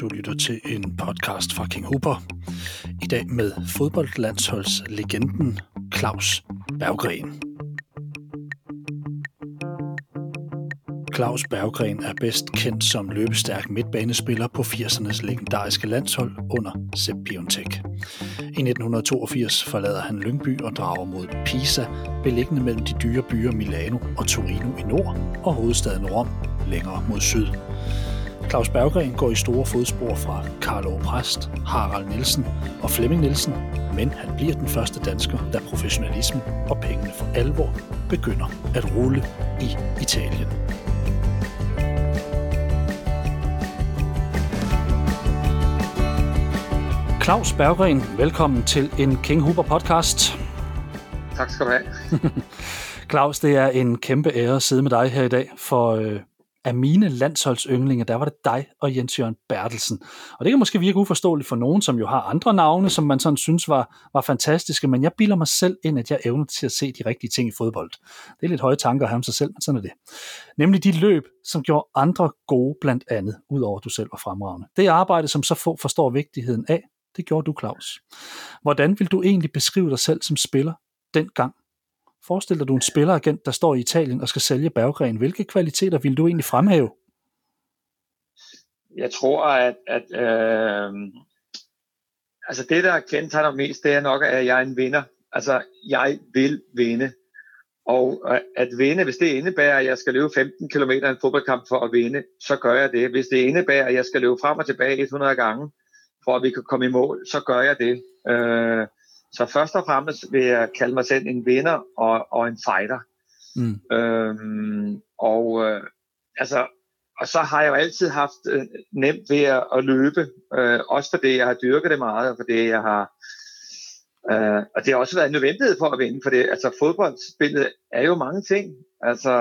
Du lytter til en podcast fra King Hooper. I dag med fodboldlandsholdslegenden Claus Berggren. Claus Berggren er bedst kendt som løbestærk midtbanespiller på 80'ernes legendariske landshold under Sepp Piontek. I 1982 forlader han Lyngby og drager mod Pisa, beliggende mellem de dyre byer Milano og Torino i nord og hovedstaden Rom længere mod syd. Claus Berggren går i store fodspor fra Carlo Præst, Harald Nielsen og Flemming Nielsen, men han bliver den første dansker, da professionalismen og pengene for alvor begynder at rulle i Italien. Claus Berggren, velkommen til en King Huber podcast. Tak skal du have. Claus, det er en kæmpe ære at sidde med dig her i dag, for øh, af mine landsholdsyndlinge, der var det dig og Jens Jørgen Bertelsen. Og det kan måske virke uforståeligt for nogen, som jo har andre navne, som man sådan synes var, var fantastiske, men jeg bilder mig selv ind, at jeg evner til at se de rigtige ting i fodbold. Det er lidt høje tanker at have om sig selv, men sådan er det. Nemlig de løb, som gjorde andre gode blandt andet, udover at du selv var fremragende. Det arbejde, som så få forstår vigtigheden af, det gjorde du, Claus. Hvordan vil du egentlig beskrive dig selv som spiller dengang? Forestil dig, du er en spilleragent, der står i Italien og skal sælge Berggren. Hvilke kvaliteter vil du egentlig fremhæve? Jeg tror, at, at øh, altså det, der kendetegner mest, det er nok, at jeg er en vinder. Altså, jeg vil vinde. Og øh, at vinde, hvis det indebærer, at jeg skal løbe 15 km i en fodboldkamp for at vinde, så gør jeg det. Hvis det indebærer, at jeg skal løbe frem og tilbage 100 gange, for at vi kan komme i mål, så gør jeg det. Øh, så først og fremmest vil jeg kalde mig selv en vinder og, og en fighter. Mm. Øhm, og øh, altså, og så har jeg jo altid haft øh, nemt ved at, at løbe, øh, også fordi jeg har dyrket det meget, og fordi jeg har øh, og det har også været en nødvendighed for at vinde, for det, altså fodboldspillet er jo mange ting. Altså,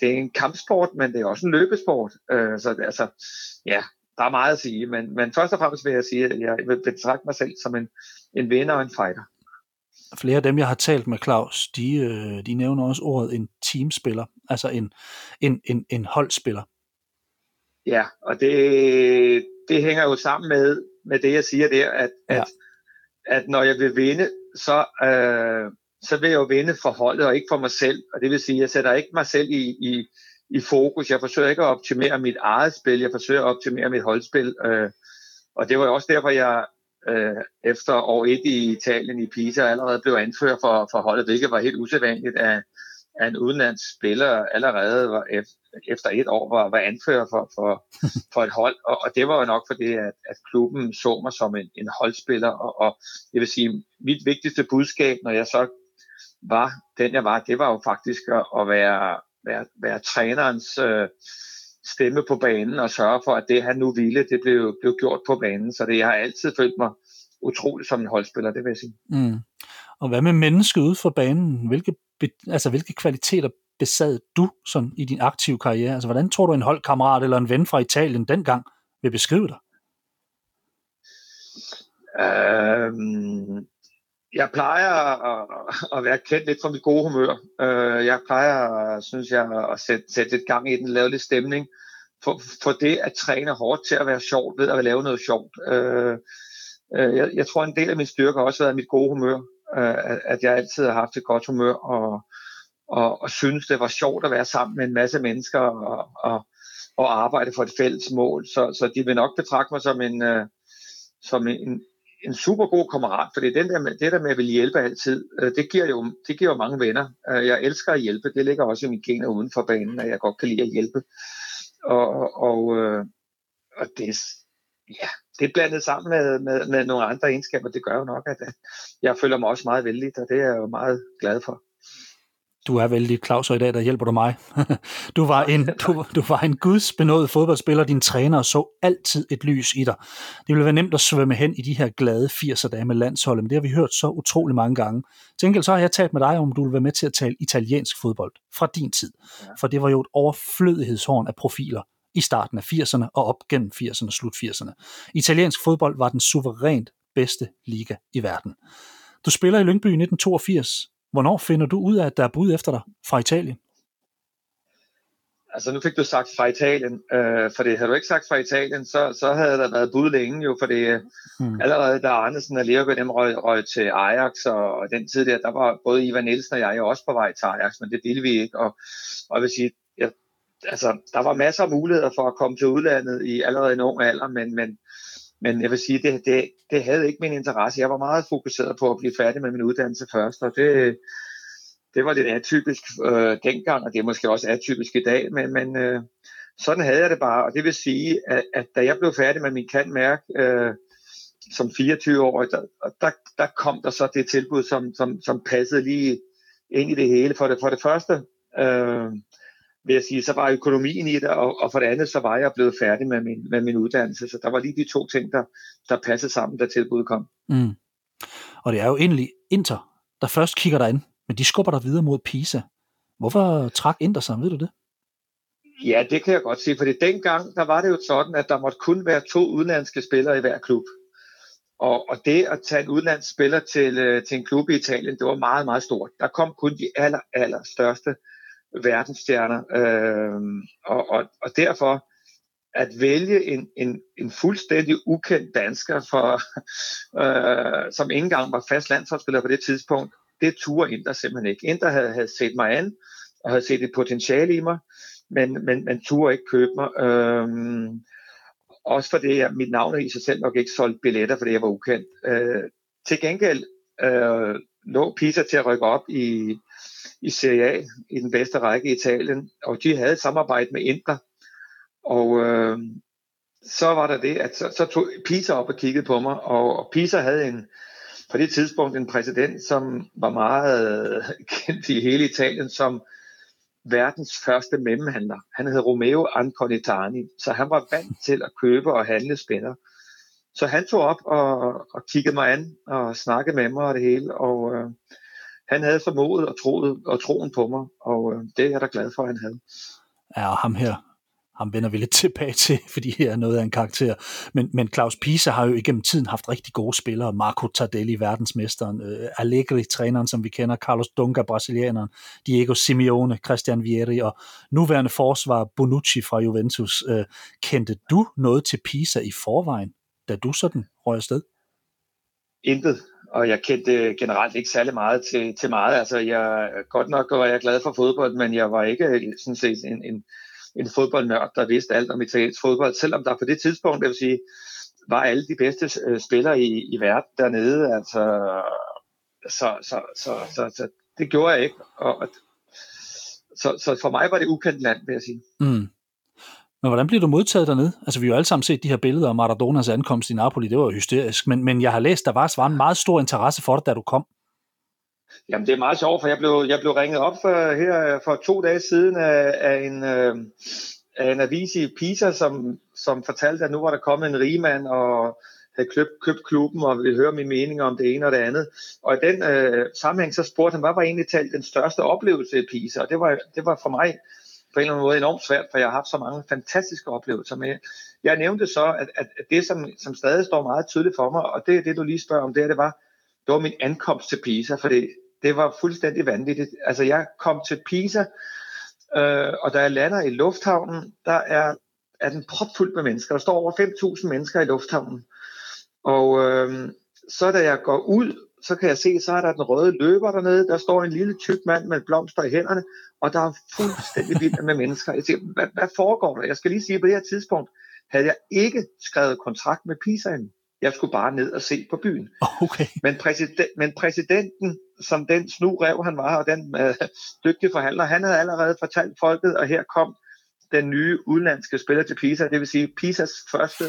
det er en kampsport, men det er også en løbesport. Øh, så altså, ja, der er meget at sige, men, men først og fremmest vil jeg sige, at jeg vil betragte mig selv som en, en vinder og en fighter. Flere af dem, jeg har talt med, Claus, de, øh, de nævner også ordet en teamspiller, altså en, en, en, en holdspiller. Ja, og det, det hænger jo sammen med, med det, jeg siger der, at, ja. at, at når jeg vil vinde, så, øh, så vil jeg jo vinde for holdet og ikke for mig selv. Og det vil sige, at jeg sætter ikke mig selv i, i, i fokus. Jeg forsøger ikke at optimere mit eget spil, jeg forsøger at optimere mit holdspil. Øh, og det var jo også derfor, jeg øh, efter år 1 i Italien i Pisa allerede blev anført for, for holdet, hvilket var helt usædvanligt, at, at en udenlandsk spiller allerede var efter et år var, var anfører for, for, for et hold. Og, og det var jo nok fordi, at, at klubben så mig som en, en holdspiller. Og, og jeg vil sige, mit vigtigste budskab, når jeg så var den, jeg var, det var jo faktisk at, at være være, være trænerens øh, stemme på banen og sørge for, at det han nu ville, det blev, blev gjort på banen. Så det, jeg har altid følt mig utroligt som en holdspiller, det vil jeg sige. Mm. Og hvad med mennesket ude for banen? Hvilke, altså, hvilke kvaliteter besad du sådan i din aktive karriere? Altså, hvordan tror du, en holdkammerat eller en ven fra Italien dengang vil beskrive dig? Øhm, jeg plejer at, at være kendt lidt for mit gode humør. Øh, jeg plejer, synes jeg, at sætte, sætte lidt gang i den, lave lidt stemning. For, for det at træne hårdt til at være sjovt, ved at lave noget sjovt. Øh, øh, jeg, jeg tror, en del af min styrke har også været mit gode humør. At jeg altid har haft et godt humør, og, og, og synes, det var sjovt at være sammen med en masse mennesker og, og, og arbejde for et fælles mål. Så, så de vil nok betragte mig som en, som en, en super god kammerat, for det, den der med, det der med at vil hjælpe altid, øh, det giver jo det giver jo mange venner. Øh, jeg elsker at hjælpe, det ligger også i mine gener uden for banen, at jeg godt kan lide at hjælpe. Og, og, øh, og det, ja, det er blandet sammen med, med, med nogle andre egenskaber, det gør jo nok, at, at jeg føler mig også meget vældig, og det er jeg jo meget glad for. Du er vældig Claus, og i dag der hjælper du mig. du, var en, du, du var en gudsbenået fodboldspiller, din træner så altid et lys i dig. Det ville være nemt at svømme hen i de her glade 80'er dage med landsholdet, men det har vi hørt så utrolig mange gange. Til enkelt så har jeg talt med dig, om du vil være med til at tale italiensk fodbold fra din tid. For det var jo et overflødighedshorn af profiler i starten af 80'erne og op gennem 80'erne og slut 80'erne. Italiensk fodbold var den suverænt bedste liga i verden. Du spiller i Lyngby i 1982, Hvornår finder du ud af, at der er bud efter dig fra Italien? Altså nu fik du sagt fra Italien, øh, for det havde du ikke sagt fra Italien, så, så havde der været bud længe jo, for det hmm. allerede da Andersen og Lergaard dem røg, røg til Ajax, og, og den tid der, der var både Ivan Nielsen og jeg jo også på vej til Ajax, men det ville vi ikke, og, og jeg vil sige, ja, altså, der var masser af muligheder for at komme til udlandet i allerede en ung alder, men, men, men jeg vil sige, det, det, det havde ikke min interesse. Jeg var meget fokuseret på at blive færdig med min uddannelse først, og det, det var lidt atypisk øh, dengang, og det er måske også atypisk i dag, men, men øh, sådan havde jeg det bare, og det vil sige, at, at da jeg blev færdig med min kantmærk øh, som 24 år, der, der, der kom der så det tilbud, som, som, som passede lige ind i det hele. For det, for det første, øh, vil jeg sige, så var økonomien i det, og, og for det andet, så var jeg blevet færdig med min, med min uddannelse, så der var lige de to ting, der, der passede sammen, da tilbuddet kom. Mm. Og det er jo egentlig Inter, der først kigger dig ind men de skubber dig videre mod Pisa. Hvorfor trak Inter sig, ved du det? Ja, det kan jeg godt sige, fordi dengang, der var det jo sådan, at der måtte kun være to udenlandske spillere i hver klub. Og, og det at tage en udenlandsk spiller til, øh, til en klub i Italien, det var meget, meget stort. Der kom kun de aller, aller største verdensstjerner. Øh, og, og, og derfor at vælge en, en, en fuldstændig ukendt dansker, for, øh, som ikke engang var fast landsholdsspiller på det tidspunkt, det turde Inter simpelthen ikke. Inter havde, havde set mig an, og havde set et potentiale i mig, men, men man turde ikke købe mig. Øhm, også fordi jeg, mit navn i sig selv nok ikke solgte billetter, fordi jeg var ukendt. Øh, til gengæld øh, lå Pisa til at rykke op i, i Serie A, i den bedste række i Italien, og de havde et samarbejde med Inter. Og øh, så var der det, at så, så tog Pisa op og kiggede på mig, og, og Pisa havde en, på det tidspunkt en præsident, som var meget kendt i hele Italien som verdens første mellemhandler. Han hed Romeo Anconitani, så han var vant til at købe og handle spænder. Så han tog op og, og kiggede mig an og snakkede med mig og det hele, og øh, han havde formodet og troet og troen på mig, og øh, det er jeg da glad for, at han havde. Ja, og ham her, ham vender vi lidt tilbage til, fordi det er noget af en karakter. Men, men Claus Pisa har jo igennem tiden haft rigtig gode spillere. Marco Tardelli, verdensmesteren, uh, Allegri, træneren, som vi kender, Carlos Dunga, brasilianeren, Diego Simeone, Christian Vieri og nuværende forsvar Bonucci fra Juventus. Uh, kendte du noget til Pisa i forvejen, da du sådan røg afsted? Intet og jeg kendte generelt ikke særlig meget til, til meget. Altså, jeg, godt nok var jeg glad for fodbold, men jeg var ikke sådan set en, en, en fodboldnørd, der vidste alt om italiensk fodbold, selvom der på det tidspunkt, det vil sige, var alle de bedste øh, spillere i, i verden dernede. Altså, så, så, så, så, så det gjorde jeg ikke. Og, så, så for mig var det ukendt land, vil jeg sige. Mm. Men hvordan bliver du modtaget dernede? Altså, vi har jo alle sammen set de her billeder af Maradonas ankomst i Napoli. Det var jo hysterisk. Men, men jeg har læst, der var, var en meget stor interesse for det, da du kom. Jamen, det er meget sjovt, for jeg blev, jeg blev ringet op for, her øh, for to dage siden af, af, en, øh, af en avis i Pisa, som, som fortalte, at nu var der kommet en rigmand og havde købt, købt klubben og ville høre min mening om det ene og det andet. Og i den øh, sammenhæng så spurgte han, hvad var egentlig talt den største oplevelse i Pisa? Og det var, det var for mig på en eller anden måde enormt svært, for jeg har haft så mange fantastiske oplevelser med. Jeg nævnte så, at, at det, som, som stadig står meget tydeligt for mig, og det er det, du lige spørger om, det, er, det var, det var min ankomst til Pisa, for det, det var fuldstændig vanvittigt. Altså, jeg kom til Pisa, øh, og da jeg lander i lufthavnen, der er, er den propfuldt med mennesker. Der står over 5.000 mennesker i lufthavnen. Og øh, så da jeg går ud, så kan jeg se, så er der den røde løber dernede, der står en lille tyk mand med blomster i hænderne, og der er fuldstændig vildt med mennesker. Jeg siger, hvad, hvad foregår der? Jeg skal lige sige, at på det her tidspunkt havde jeg ikke skrevet kontrakt med Pisa endnu. Jeg skulle bare ned og se på byen. Okay. Men, præsident, men præsidenten, som den snu rev han var, og den øh, dygtige forhandler, han havde allerede fortalt folket, og her kom den nye udenlandske spiller til Pisa, det vil sige Pisas første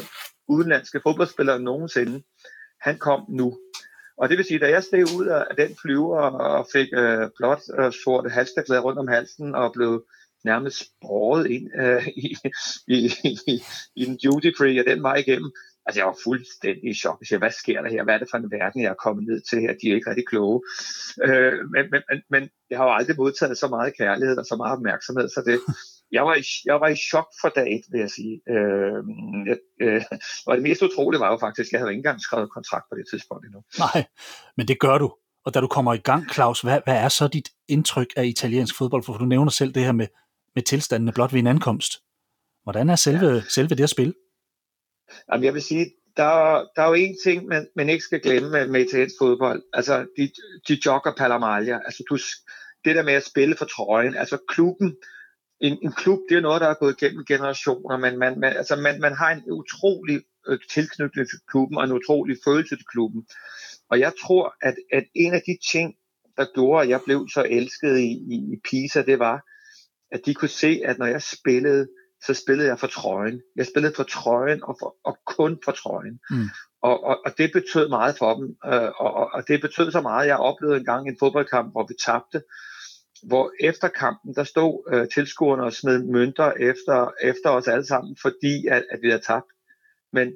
udenlandske fodboldspiller nogensinde. Han kom nu. Og det vil sige, da jeg steg ud af den flyver og fik øh, blot og øh, sorte halsbeklæder rundt om halsen og blev nærmest språget ind øh, i, i, i, i den duty free og den vej igennem, Altså, jeg var fuldstændig i chok. Jeg siger, hvad sker der her? Hvad er det for en verden, jeg er kommet ned til her? De er ikke rigtig kloge. Øh, men, men, men, men jeg har jo aldrig modtaget så meget kærlighed og så meget opmærksomhed, så det, jeg var, i, jeg var i chok for dag et, vil jeg sige. Øh, jeg, øh, og det mest utrolige var jo faktisk, at jeg havde ikke engang skrevet kontrakt på det tidspunkt endnu. Nej, men det gør du. Og da du kommer i gang, Claus, hvad, hvad er så dit indtryk af italiensk fodbold? For du nævner selv det her med med tilstandene blot ved en ankomst. Hvordan er selve, ja. selve det at spille? Jamen, jeg vil sige, der, der er jo en ting, man, man ikke skal glemme med, med italiensk fodbold. Altså, de, de jogger palamalja. Altså, du, det der med at spille for trøjen. Altså, klubben, en, en klub, det er noget, der er gået gennem generationer. Men man, man, altså, man, man har en utrolig øh, tilknytning til klubben, og en utrolig følelse til klubben. Og jeg tror, at, at en af de ting, der gjorde, at jeg blev så elsket i, i, i Pisa, det var, at de kunne se, at når jeg spillede, så spillede jeg for trøjen. Jeg spillede for trøjen og, for, og kun for trøjen. Mm. Og, og, og det betød meget for dem. Øh, og, og, og det betød så meget, jeg oplevede engang en fodboldkamp, hvor vi tabte, hvor efter kampen, der stod øh, tilskuerne og smed mønter efter, efter os alle sammen, fordi at, at vi havde tabt. Men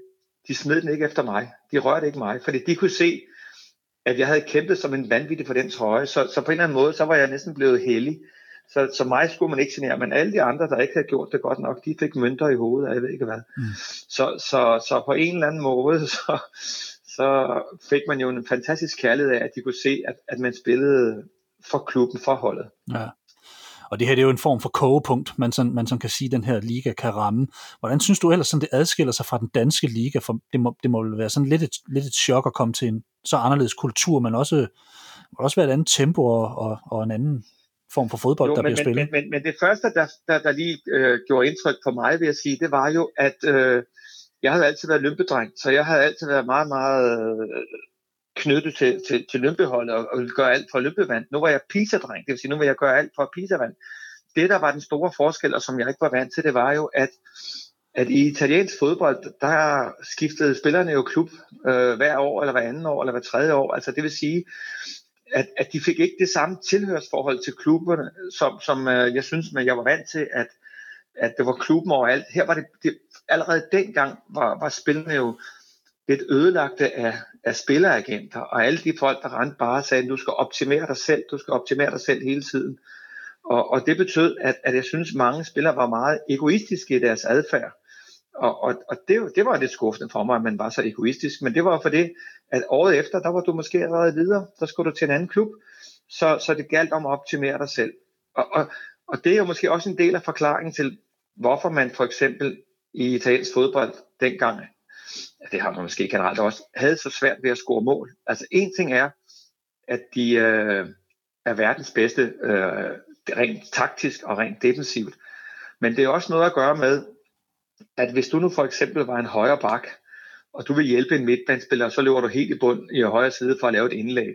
de smed den ikke efter mig. De rørte ikke mig, fordi de kunne se, at jeg havde kæmpet som en vanvittig for den trøje. Så, så på en eller anden måde, så var jeg næsten blevet heldig. Så, så mig skulle man ikke genere, men alle de andre, der ikke havde gjort det godt nok, de fik mønter i hovedet, og jeg ved ikke hvad. Mm. Så, så, så på en eller anden måde, så, så fik man jo en fantastisk kærlighed af, at de kunne se, at, at man spillede for klubben, for holdet. Ja. Og det her det er jo en form for kogepunkt, man sådan, man sådan kan sige, den her liga kan ramme. Hvordan synes du ellers, sådan det adskiller sig fra den danske liga? For det må, det må være sådan lidt et, lidt et chok at komme til en så anderledes kultur, men også, må også være et andet tempo og, og, og en anden form for fodbold, jo, der men, bliver spillet. Men, men, men det første, der, der, der lige øh, gjorde indtryk på mig, vil jeg sige, det var jo, at øh, jeg havde altid været lømpedreng, så jeg havde altid været meget, meget øh, knyttet til, til, til lømpeholdet og, og ville gøre alt for lømpevand. Nu var jeg pisadreng, det vil sige, nu vil jeg gøre alt for pisavand. Det, der var den store forskel, og som jeg ikke var vant til, det var jo, at at i italiensk fodbold, der skiftede spillerne jo klub øh, hver år, eller hver anden år, eller hver tredje år. Altså det vil sige, at, at de fik ikke det samme tilhørsforhold til klubberne, som, som øh, jeg synes, man, jeg var vant til, at, at det var klubben overalt. Her var det, det allerede dengang var, var spillene jo lidt ødelagte af, af spilleragenter, og alle de folk, der rendte bare sagde, du skal optimere dig selv, du skal optimere dig selv hele tiden. Og, og det betød, at, at jeg synes, mange spillere var meget egoistiske i deres adfærd. Og, og, og det, det var lidt skuffende for mig, at man var så egoistisk, men det var for det, at året efter, der var du måske allerede videre, der skulle du til en anden klub, så, så det galt om at optimere dig selv. Og, og, og det er jo måske også en del af forklaringen til, hvorfor man for eksempel i italiensk fodbold dengang, det har man måske generelt også, havde så svært ved at score mål. Altså en ting er, at de øh, er verdens bedste øh, rent taktisk og rent defensivt, men det er også noget at gøre med, at hvis du nu for eksempel var en højre bak, og du vil hjælpe en midtbandspiller, så løber du helt i bund i højre side for at lave et indlæg.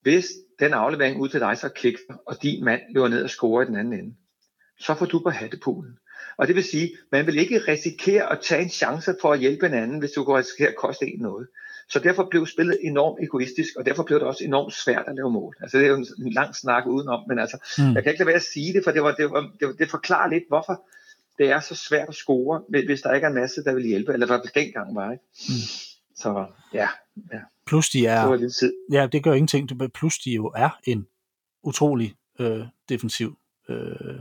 Hvis den aflevering ud til dig så klikker, og din mand løber ned og scorer i den anden ende, så får du på hattepulen. Og det vil sige, man vil ikke risikere at tage en chance for at hjælpe en anden, hvis du kan risikere at koste en noget. Så derfor blev spillet enormt egoistisk, og derfor blev det også enormt svært at lave mål. Altså det er jo en lang snak udenom, men altså, mm. jeg kan ikke lade være at sige det, for det, var, det, var, det, det forklarer lidt, hvorfor det er så svært at score, hvis der ikke er en masse, der vil hjælpe, eller hvad det dengang var. Ikke? Mm. Så ja, ja. Plus de er, det ja, det gør ingenting, plus de jo er en utrolig øh, defensiv øh,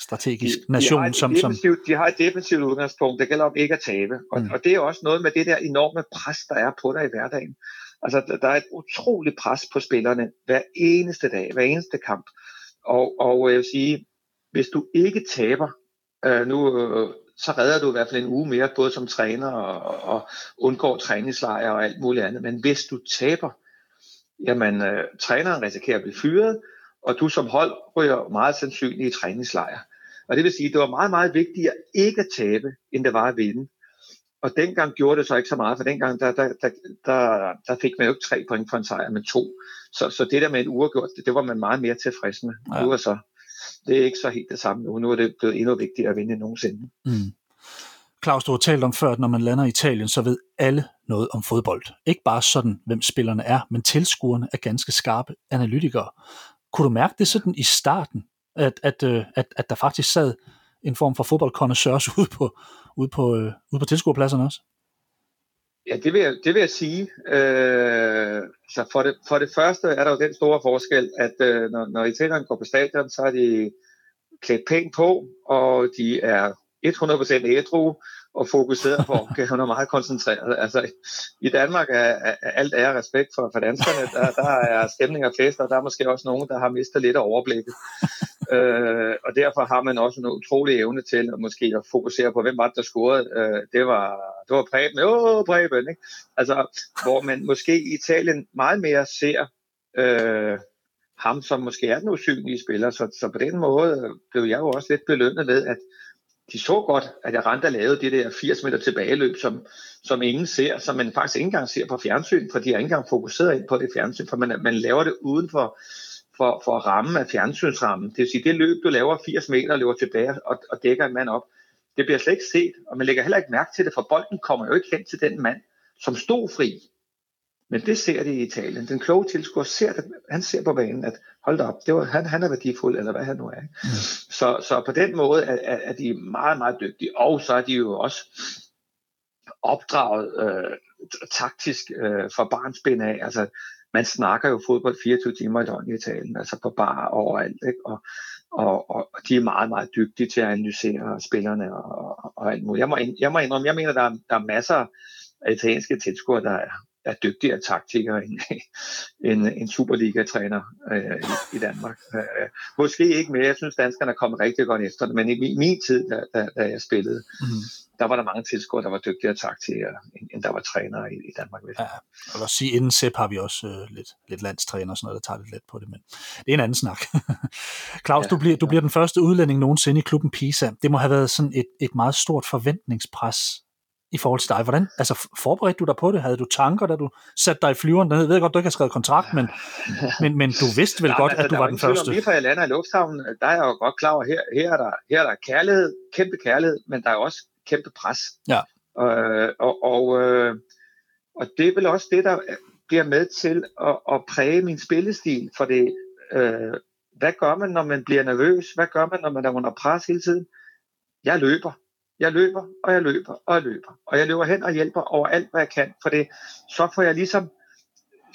strategisk de, nation. De som, som... De har et defensivt udgangspunkt, det gælder om ikke at tabe. Og, mm. og det er også noget med det der enorme pres, der er på dig i hverdagen. Altså, der er et utroligt pres på spillerne hver eneste dag, hver eneste kamp. Og, og jeg vil sige, hvis du ikke taber, Øh, nu øh, så redder du i hvert fald en uge mere, både som træner og, og undgår træningslejre og alt muligt andet. Men hvis du taber, jamen øh, træneren risikerer at blive fyret, og du som hold ryger meget sandsynligt i træningslejre. Og det vil sige, at det var meget, meget vigtigt at ikke tabe, end det var at vinde. Og dengang gjorde det så ikke så meget, for dengang der, der, der, der, der fik man jo ikke tre point for en sejr, men to. Så, så det der med en uafgjort, det, det var man meget mere tilfreds med. Ja. Nu er så det er ikke så helt det samme nu. Nu er det blevet endnu vigtigere at vinde end nogensinde. Mm. Claus, du har talt om før, at når man lander i Italien, så ved alle noget om fodbold. Ikke bare sådan, hvem spillerne er, men tilskuerne er ganske skarpe analytikere. Kunne du mærke det sådan i starten, at, at, øh, at, at der faktisk sad en form for fodboldkonnoisseurs ude på, ude på, øh, ude på tilskuerpladserne også? Ja, det vil jeg, det vil jeg sige. Øh, så for det, for det første er der jo den store forskel, at øh, når, når italienerne går på stadion, så er de klædt pænt på, og de er 100% ædru og fokuseret på opgaven og meget koncentreret. Altså, I Danmark er, er, er alt ære respekt for, for danskerne. Der, der er stemning og fester, og der er måske også nogen, der har mistet lidt af overblikket. øh, og derfor har man også en utrolig evne til at måske at fokusere på, hvem var det, der scorede. Øh, det var, det var Preben. Åh, Preben, ikke? Altså, hvor man måske i Italien meget mere ser øh, ham, som måske er den usynlige spiller. Så, så på den måde blev jeg jo også lidt belønnet ved, at de så godt, at jeg rent lavede det der 80 meter tilbageløb, som, som ingen ser, som man faktisk ikke engang ser på fjernsyn, for de har ikke engang fokuseret ind på det fjernsyn, for man, man laver det uden for, for, for ramme af fjernsynsrammen. Det vil sige, det løb, du laver 80 meter, løber tilbage og, og dækker en mand op, det bliver slet ikke set, og man lægger heller ikke mærke til det, for bolden kommer jo ikke hen til den mand, som stod fri. Men det ser de i Italien. Den kloge tilskuer ser det, han ser på banen, at hold da op, det var, han, han er værdifuld, eller hvad han nu er. Mm. Så, så på den måde er, er, er de meget, meget dygtige. Og så er de jo også opdraget øh, taktisk øh, for barnsben af. Altså, man snakker jo fodbold 24 timer i døgnet i Italien, altså på bar overalt, ikke? Og, og, og, og de er meget, meget dygtige til at analysere spillerne og, og, og alt muligt. Jeg må, jeg må indrømme, jeg mener, der er, der er masser af italienske tilskuere, der er, er dygtigere taktikere end, end en Superliga-træner øh, i, i Danmark. Øh, måske ikke mere. Jeg synes, danskerne er kommet rigtig godt efter det, men i min, min tid, da, da, da jeg spillede, mm. der var der mange tilskuere, der var dygtigere taktikere, end, end der var trænere i, i Danmark. Ja, og lad sige, inden SEP har vi også øh, lidt, lidt landstræner og sådan noget, der tager lidt let på det, men det er en anden snak. Claus, ja, du, bliver, du bliver den første udlænding nogensinde i klubben PISA. Det må have været sådan et, et meget stort forventningspres i forhold til dig. Hvordan, altså forberedte du dig på det? Havde du tanker, da du satte dig i flyveren dernede? Jeg ved godt, du ikke har skrevet kontrakt, men, men, men du vidste vel Nej, godt, altså, at du var den første. Lige fra jeg lander i lufthavnen, der er jeg jo godt klar over, her, her, er der, her er der kærlighed, kæmpe kærlighed, men der er også kæmpe pres. Ja. Øh, og, og, øh, og det er vel også det, der bliver med til at, at præge min spillestil, for det, øh, hvad gør man, når man bliver nervøs? Hvad gør man, når man er under pres hele tiden? Jeg løber. Jeg løber, og jeg løber, og jeg løber. Og jeg løber hen og hjælper over alt, hvad jeg kan, for det, så får jeg ligesom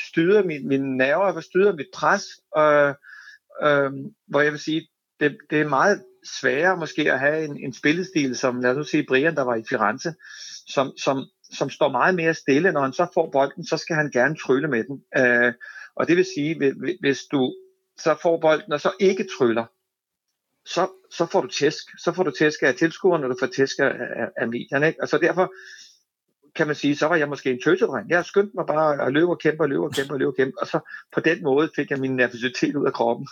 styret min, mine nerver, og styret mit pres, øh, øh, hvor jeg vil sige, det, det er meget sværere måske at have en, en spillestil, som lad os sige Brian, der var i Firenze, som, som, som står meget mere stille. Når han så får bolden, så skal han gerne trylle med den. Øh, og det vil sige, hvis du så får bolden, og så ikke tryller, så, så får du tæsk. Så får du tæsk af tilskuerne, og du får tæsk af, af, af medierne. Ikke? Og så derfor kan man sige, så var jeg måske en tøsedreng. Jeg skyndte mig bare at løbe og kæmpe og løbe og kæmpe og løbe og kæmpe. Og så på den måde fik jeg min nervøsitet ud af kroppen.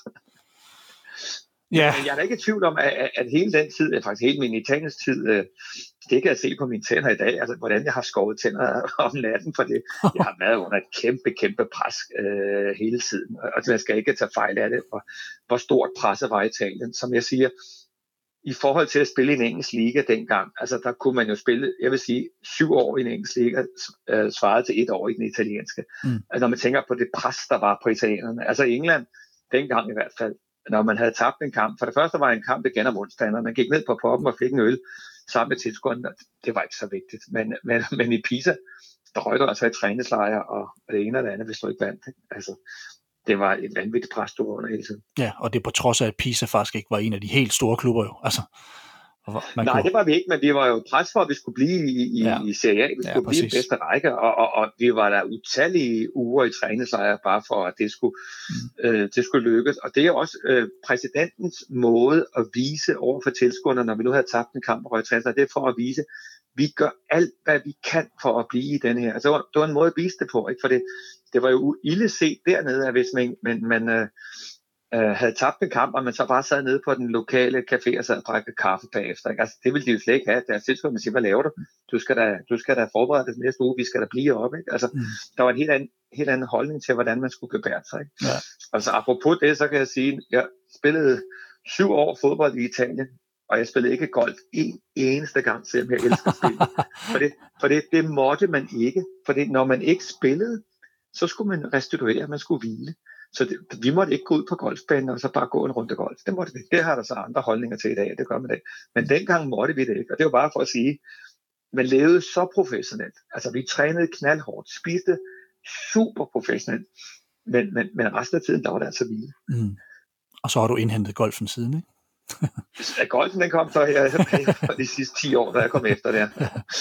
Ja. Men jeg er da ikke i tvivl om, at, at hele den tid, faktisk hele min Italiens tid, øh, det kan jeg se på mine tænder i dag, altså hvordan jeg har skåret tænder om natten, for det. Jeg har været under et kæmpe, kæmpe pres øh, hele tiden, og jeg skal ikke tage fejl af det, og hvor stort presset var i Italien. Som jeg siger, i forhold til at spille i en engelsk liga dengang, altså der kunne man jo spille, jeg vil sige, syv år i en engelsk liga, øh, svaret til et år i den italienske. Mm. Altså når man tænker på det pres, der var på italienerne. Altså i England, dengang i hvert fald, når man havde tabt en kamp. For det første var en kamp igen om modstanderen. Man gik ned på poppen og fik en øl sammen med tilskuerne. Det var ikke så vigtigt. Men, men, men i Pisa, der røg der altså i træningslejre og det ene og det andet, hvis du ikke vandt. Altså, det var et vanvittigt pres, du var under hele tiden. Ja, og det på trods af, at Pisa faktisk ikke var en af de helt store klubber jo. Altså, man Nej, kunne... det var vi ikke, men vi var jo pres for, at vi skulle blive i, i, ja. i Serie A. Vi skulle ja, blive i bedste række, og, og, og vi var der utallige uger i træningslejre, bare for, at det skulle, mm. øh, det skulle lykkes. Og det er også øh, præsidentens måde at vise over for tilskuerne, når vi nu havde tabt en kamp og røg det er for at vise, vi gør alt, hvad vi kan for at blive i den her. Altså, det, var, det var en måde at vise det på, ikke? for det, det var jo ille set dernede, at hvis man, man, man øh, øh, havde tabt en kamp, og man så bare sad nede på den lokale café og sad og drak kaffe bagefter. Ikke? Altså, det ville de jo slet ikke have. Deres tilskuer, man siger, hvad laver du? Du skal da, du skal da forberede dig næste uge, vi skal da blive op. Ikke? Altså, mm. Der var en helt anden, helt anden holdning til, hvordan man skulle gebære sig. Ikke? Ja. Altså, apropos det, så kan jeg sige, jeg spillede syv år fodbold i Italien, og jeg spillede ikke golf en eneste gang, selvom jeg elsker spil. for det, for det, det måtte man ikke. For det, når man ikke spillede, så skulle man restituere, man skulle hvile. Så det, vi måtte ikke gå ud på golfbanen og så bare gå en runde golf. Det måtte vi. Det har der så andre holdninger til i dag, det gør man det. Men dengang måtte vi det ikke. Og det var bare for at sige, man levede så professionelt. Altså vi trænede knaldhårdt, spiste super professionelt. Men, men, men resten af tiden, der var det altså vildt. Mm. Og så har du indhentet golfen siden, ikke? Golfen den kom så her de sidste 10 år, da jeg kom efter der.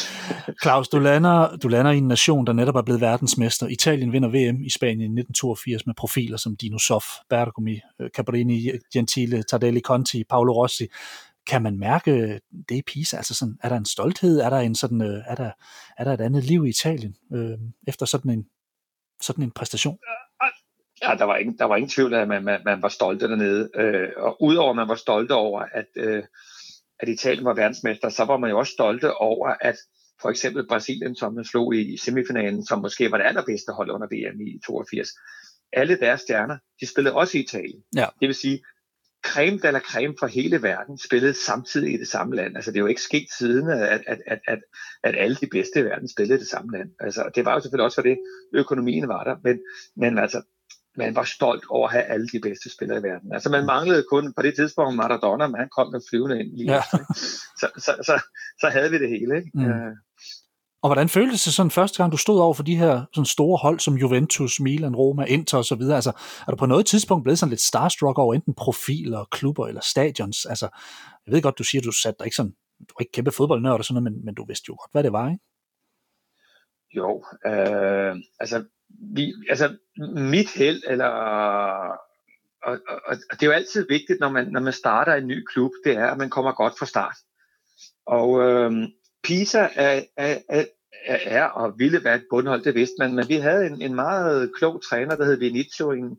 Claus, du lander, du lander i en nation, der netop er blevet verdensmester. Italien vinder VM i Spanien i 1982 med profiler som Dino Soff, Bergomi, øh, Cabrini, Gentile, Tardelli Conti, Paolo Rossi. Kan man mærke det i Pisa? Altså sådan, er der en stolthed? Er der, en sådan, øh, er der, er der et andet liv i Italien øh, efter sådan en, sådan en præstation? Ja, der var ingen, der var ingen tvivl af, at man, man, man var stolte dernede. Øh, og udover at man var stolte over, at, øh, at Italien var verdensmester, så var man jo også stolte over, at for eksempel Brasilien, som man slog i semifinalen, som måske var det allerbedste hold under VM i 82. Alle deres stjerner, de spillede også i Italien. Ja. Det vil sige, creme eller creme fra hele verden spillede samtidig i det samme land. Altså det er jo ikke sket siden, at, at, at, at, at alle de bedste i verden spillede i det samme land. Altså det var jo selvfølgelig også for det, økonomien var der, men, men altså man var stolt over at have alle de bedste spillere i verden. Altså man manglede kun på det tidspunkt Maradona, men han kom med flyvende ind lige ja. så, så, så, så havde vi det hele. Ikke? Mm. Uh, og hvordan føltes det sådan første gang, du stod over for de her sådan store hold som Juventus, Milan, Roma, Inter osv.? Altså, er du på noget tidspunkt blevet sådan lidt starstruck over enten profiler, klubber eller stadions? Altså, jeg ved godt, du siger, du satte dig ikke sådan, du er ikke kæmpe fodboldnørd og sådan noget, men, men du vidste jo godt, hvad det var, ikke? Jo, øh, altså vi, altså mit held, eller, og, og, og det er jo altid vigtigt, når man, når man starter en ny klub, det er, at man kommer godt fra start. Og øh, Pisa er, er, er, er og ville være et bundhold, det vidste man, men vi havde en, en meget klog træner, der hed Vinicio, en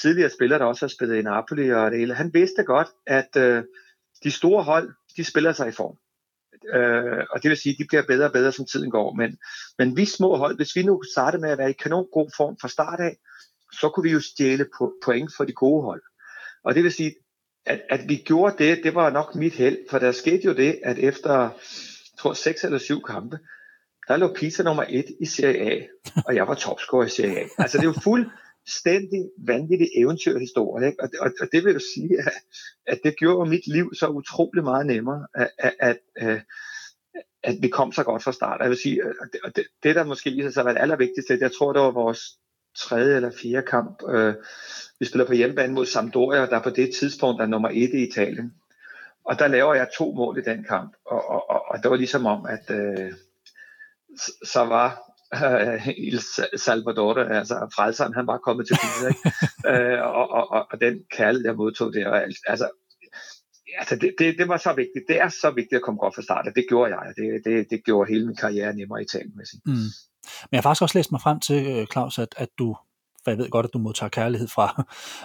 tidligere spiller, der også har spillet i Napoli og det hele. Han vidste godt, at øh, de store hold, de spiller sig i form. Øh, og det vil sige, at de bliver bedre og bedre, som tiden går. Men, men vi små hold, hvis vi nu startede med at være i kanon god form fra start af, så kunne vi jo stjæle point for de gode hold. Og det vil sige, at, at vi gjorde det, det var nok mit held, for der skete jo det, at efter, jeg tror, seks eller syv kampe, der lå Pisa nummer et i Serie A, og jeg var topscorer i Serie A. Altså det er jo fuld, fuldstændig vanvittig eventyrhistorie, ikke? Og, det, og, og det vil jo sige, at, at det gjorde mit liv så utrolig meget nemmere, at, at, at, øh, at, vi kom så godt fra start. Jeg vil sige, øh, at det, det der måske viser sig at være det allervigtigste, jeg tror, det var vores tredje eller fjerde kamp. Øh, vi spiller på hjemmebane mod Sampdoria, der på det tidspunkt er nummer et i Italien. Og der laver jeg to mål i den kamp, og, og, og, og det var ligesom om, at øh, så var uh, Il Salvador, altså frelseren, han var kommet til byen, uh, og, og, og, og den kærlighed, jeg modtog der, altså, altså det, det, det var så vigtigt. Det er så vigtigt at komme godt fra start, og det gjorde jeg. Det, det, det gjorde hele min karriere nemmere i talen med Mm. Men jeg har faktisk også læst mig frem til, øh, Claus, at, at du, for jeg ved godt, at du modtager kærlighed fra,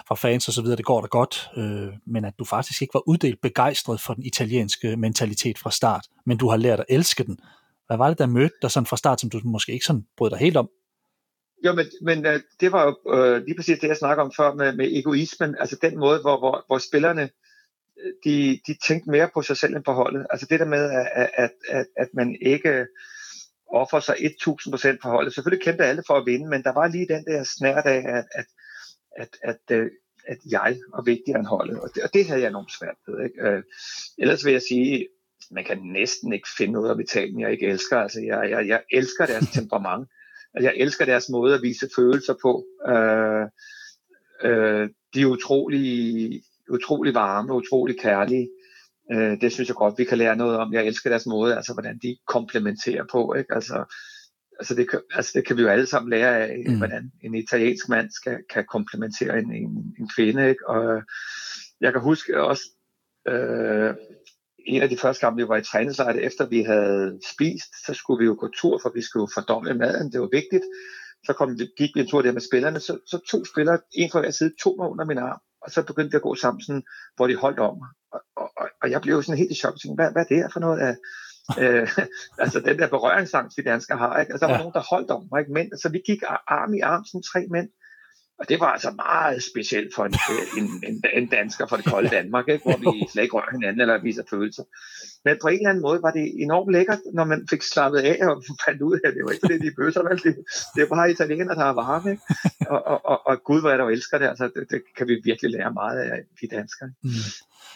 fra fans og så videre, det går da godt, øh, men at du faktisk ikke var uddelt begejstret for den italienske mentalitet fra start, men du har lært at elske den. Hvad var det, der mødte dig sådan fra start, som du måske ikke sådan brød dig helt om? Jo, men, men øh, det var jo øh, lige præcis det, jeg snakker om før med, med egoismen, altså den måde, hvor, hvor, hvor spillerne, øh, de, de tænkte mere på sig selv end på holdet. Altså det der med, at, at, at, at man ikke offer sig 1000% for holdet. Selvfølgelig kæmpede alle for at vinde, men der var lige den der snært af, at, at, at, at, øh, at, jeg var vigtigere end holdet, og det, og det havde jeg enormt svært ved. Ikke? Øh, ellers vil jeg sige, man kan næsten ikke finde noget af Italien, jeg ikke elsker. Altså, jeg, jeg, jeg elsker deres temperament. Altså, jeg elsker deres måde at vise følelser på. Øh, øh, de er utrolig, utrolig varme, utrolig kærlige. Øh, det synes jeg godt, vi kan lære noget om. Jeg elsker deres måde, altså hvordan de komplementerer på. Ikke? Altså, altså, det, kan, altså det kan vi jo alle sammen lære af, mm. hvordan en italiensk mand skal, kan komplementere en, en, en kvinde. Ikke? Og jeg kan huske også, øh, en af de første gange, vi var i træningslejr, efter vi havde spist, så skulle vi jo gå tur, for vi skulle jo fordoble maden, det var vigtigt. Så kom, gik vi en tur der med spillerne, så, så to spillere, en fra hver side, tog mig under min arm, og så begyndte vi at gå sammen, sådan, hvor de holdt om. Og, og, og, jeg blev jo sådan helt i chok, og tænkte, hvad, hvad er det her for noget af, øh, altså den der berøringsangst, vi danskere har, ikke? Altså der var ja. nogen, der holdt om mig, ikke? Men, så vi gik arm i arm, sådan tre mænd, og det var altså meget specielt for en, en, en, en dansker fra det kolde Danmark, ikke? hvor vi slet ikke rører hinanden eller viser følelser. Men på en eller anden måde var det enormt lækkert, når man fik slappet af og fandt ud af, at det var ikke det, de bøsser, vel? Det, det er bare italienere, der er varme. Ikke? Og, og, og, og Gud, hvor er der elsker det. Altså, det, det kan vi virkelig lære meget af, vi danskere. Mm.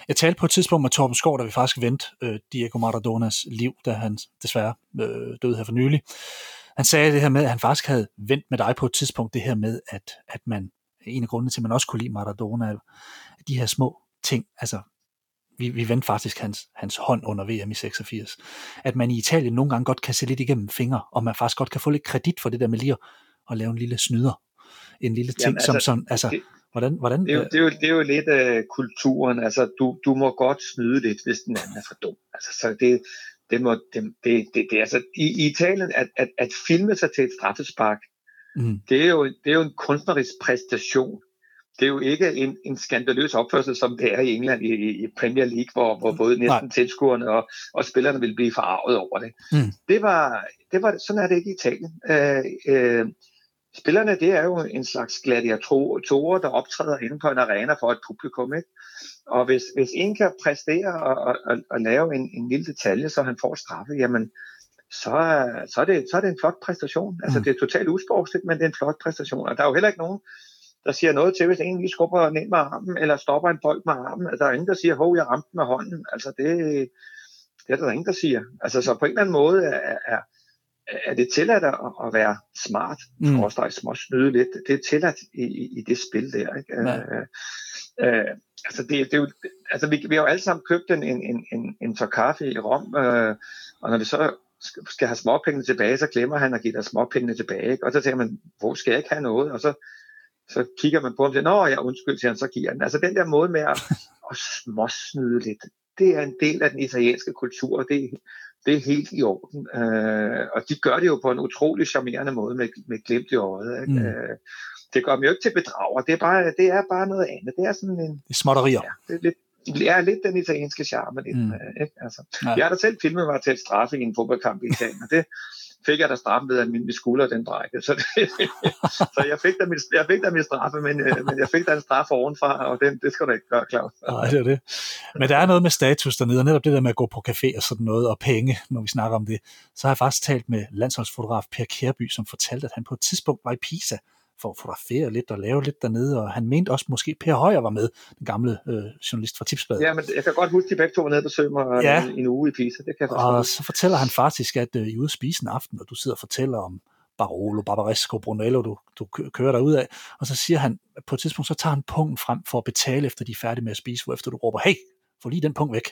Jeg talte på et tidspunkt med Torben Skov, da vi faktisk vendte øh, Diego Maradonas liv, da han desværre øh, døde her for nylig han sagde det her med, at han faktisk havde vendt med dig på et tidspunkt, det her med, at, at man, en af grundene til, at man også kunne lide Maradona, de her små ting, altså vi, vi vendte faktisk hans, hans hånd under VM i 86, at man i Italien nogle gange godt kan se lidt igennem fingre, og man faktisk godt kan få lidt kredit for det der med lige at, at lave en lille snyder. En lille ting, Jamen, altså, som, som altså, det, hvordan, hvordan, det, er jo, det, er jo, det er jo lidt af uh, kulturen, altså du, du må godt snyde lidt, hvis den anden er for dum. Altså, så det, det, må, det, det, det, det altså, i, i Italien, at, at, at filme sig til et straffespark, mm. det, er jo, det er jo en kunstnerisk præstation det er jo ikke en, en skandaløs opførsel, som det er i England i, i Premier League, hvor, hvor både næsten Nej. tilskuerne og, og spillerne vil blive forarvet over det. Mm. Det, var, det var, sådan er det ikke i Italien. Øh, øh, spillerne, det er jo en slags gladiatorer, der optræder inde på en arena for et publikum. Ikke? Og hvis, hvis en kan præstere og, og, og, og lave en, en lille detalje, så han får straffe, jamen, så, så, er det, så er det en flot præstation. Altså, mm. det er totalt usportsligt, men det er en flot præstation. Og der er jo heller ikke nogen, der siger noget til, hvis en lige skubber den ind med armen, eller stopper en bold med armen. Altså, der er ingen, der siger, hov, jeg ramte med hånden. Altså, det, det er der ingen, der siger. Altså, så på en eller anden måde er, er, er det tilladt at, at være smart, mm. er små snyde lidt. Det er tilladt i, i, i det spil der. Ikke? Øh, øh, altså, det, det er jo, altså vi, vi har jo alle sammen købt en, en, en, en, en tår kaffe i Rom, øh, og når vi så skal have småpengene tilbage, så glemmer han at give dig småpengene tilbage. Ikke? Og så tænker man, hvor skal jeg ikke have noget? Og så så kigger man på ham og siger, nå ja, undskyld, siger han, så giver han. Altså den der måde med at, at småsnyde lidt, det er en del af den italienske kultur, og det, det er helt i orden. Øh, og de gør det jo på en utrolig charmerende måde med, med glimt i øjet. Ikke? Mm. Øh, det gør dem jo ikke til bedrager, det er bare, det er bare noget andet. Det er sådan en... Det er småtterier. Ja, det er lidt, er lidt den italienske charme. Lidt, mm. øh, ikke? Altså, ja. Jeg har da selv filmet mig til et straffe i en fodboldkamp i Italien, og det, fik jeg da straffen ved, at min, min skulder den brækkede. Så, det, så jeg, fik da min, jeg fik da min straffe, men, øh, men jeg fik da en straf ovenfra, og den, det skal du ikke gøre, Claus. Nej, det er det. Men der er noget med status dernede, og netop det der med at gå på café og sådan noget, og penge, når vi snakker om det. Så har jeg faktisk talt med landsholdsfotograf Per Kærby, som fortalte, at han på et tidspunkt var i Pisa, for at fotografere lidt og lave lidt dernede, og han mente også måske Per Højer var med, den gamle øh, journalist fra Tipsbladet. Ja, men jeg kan godt huske, at de begge to var nede og besøge mig ja. en, en uge i Pisa. Det kan jeg og så fortæller han faktisk, at øh, I er ude at spise en aften, og du sidder og fortæller om Barolo, Barbaresco, Brunello, du, du kører dig ud af, og så siger han, på et tidspunkt, så tager han punkten frem for at betale, efter de er færdige med at spise, hvor efter du råber, hey, få lige den punkt væk.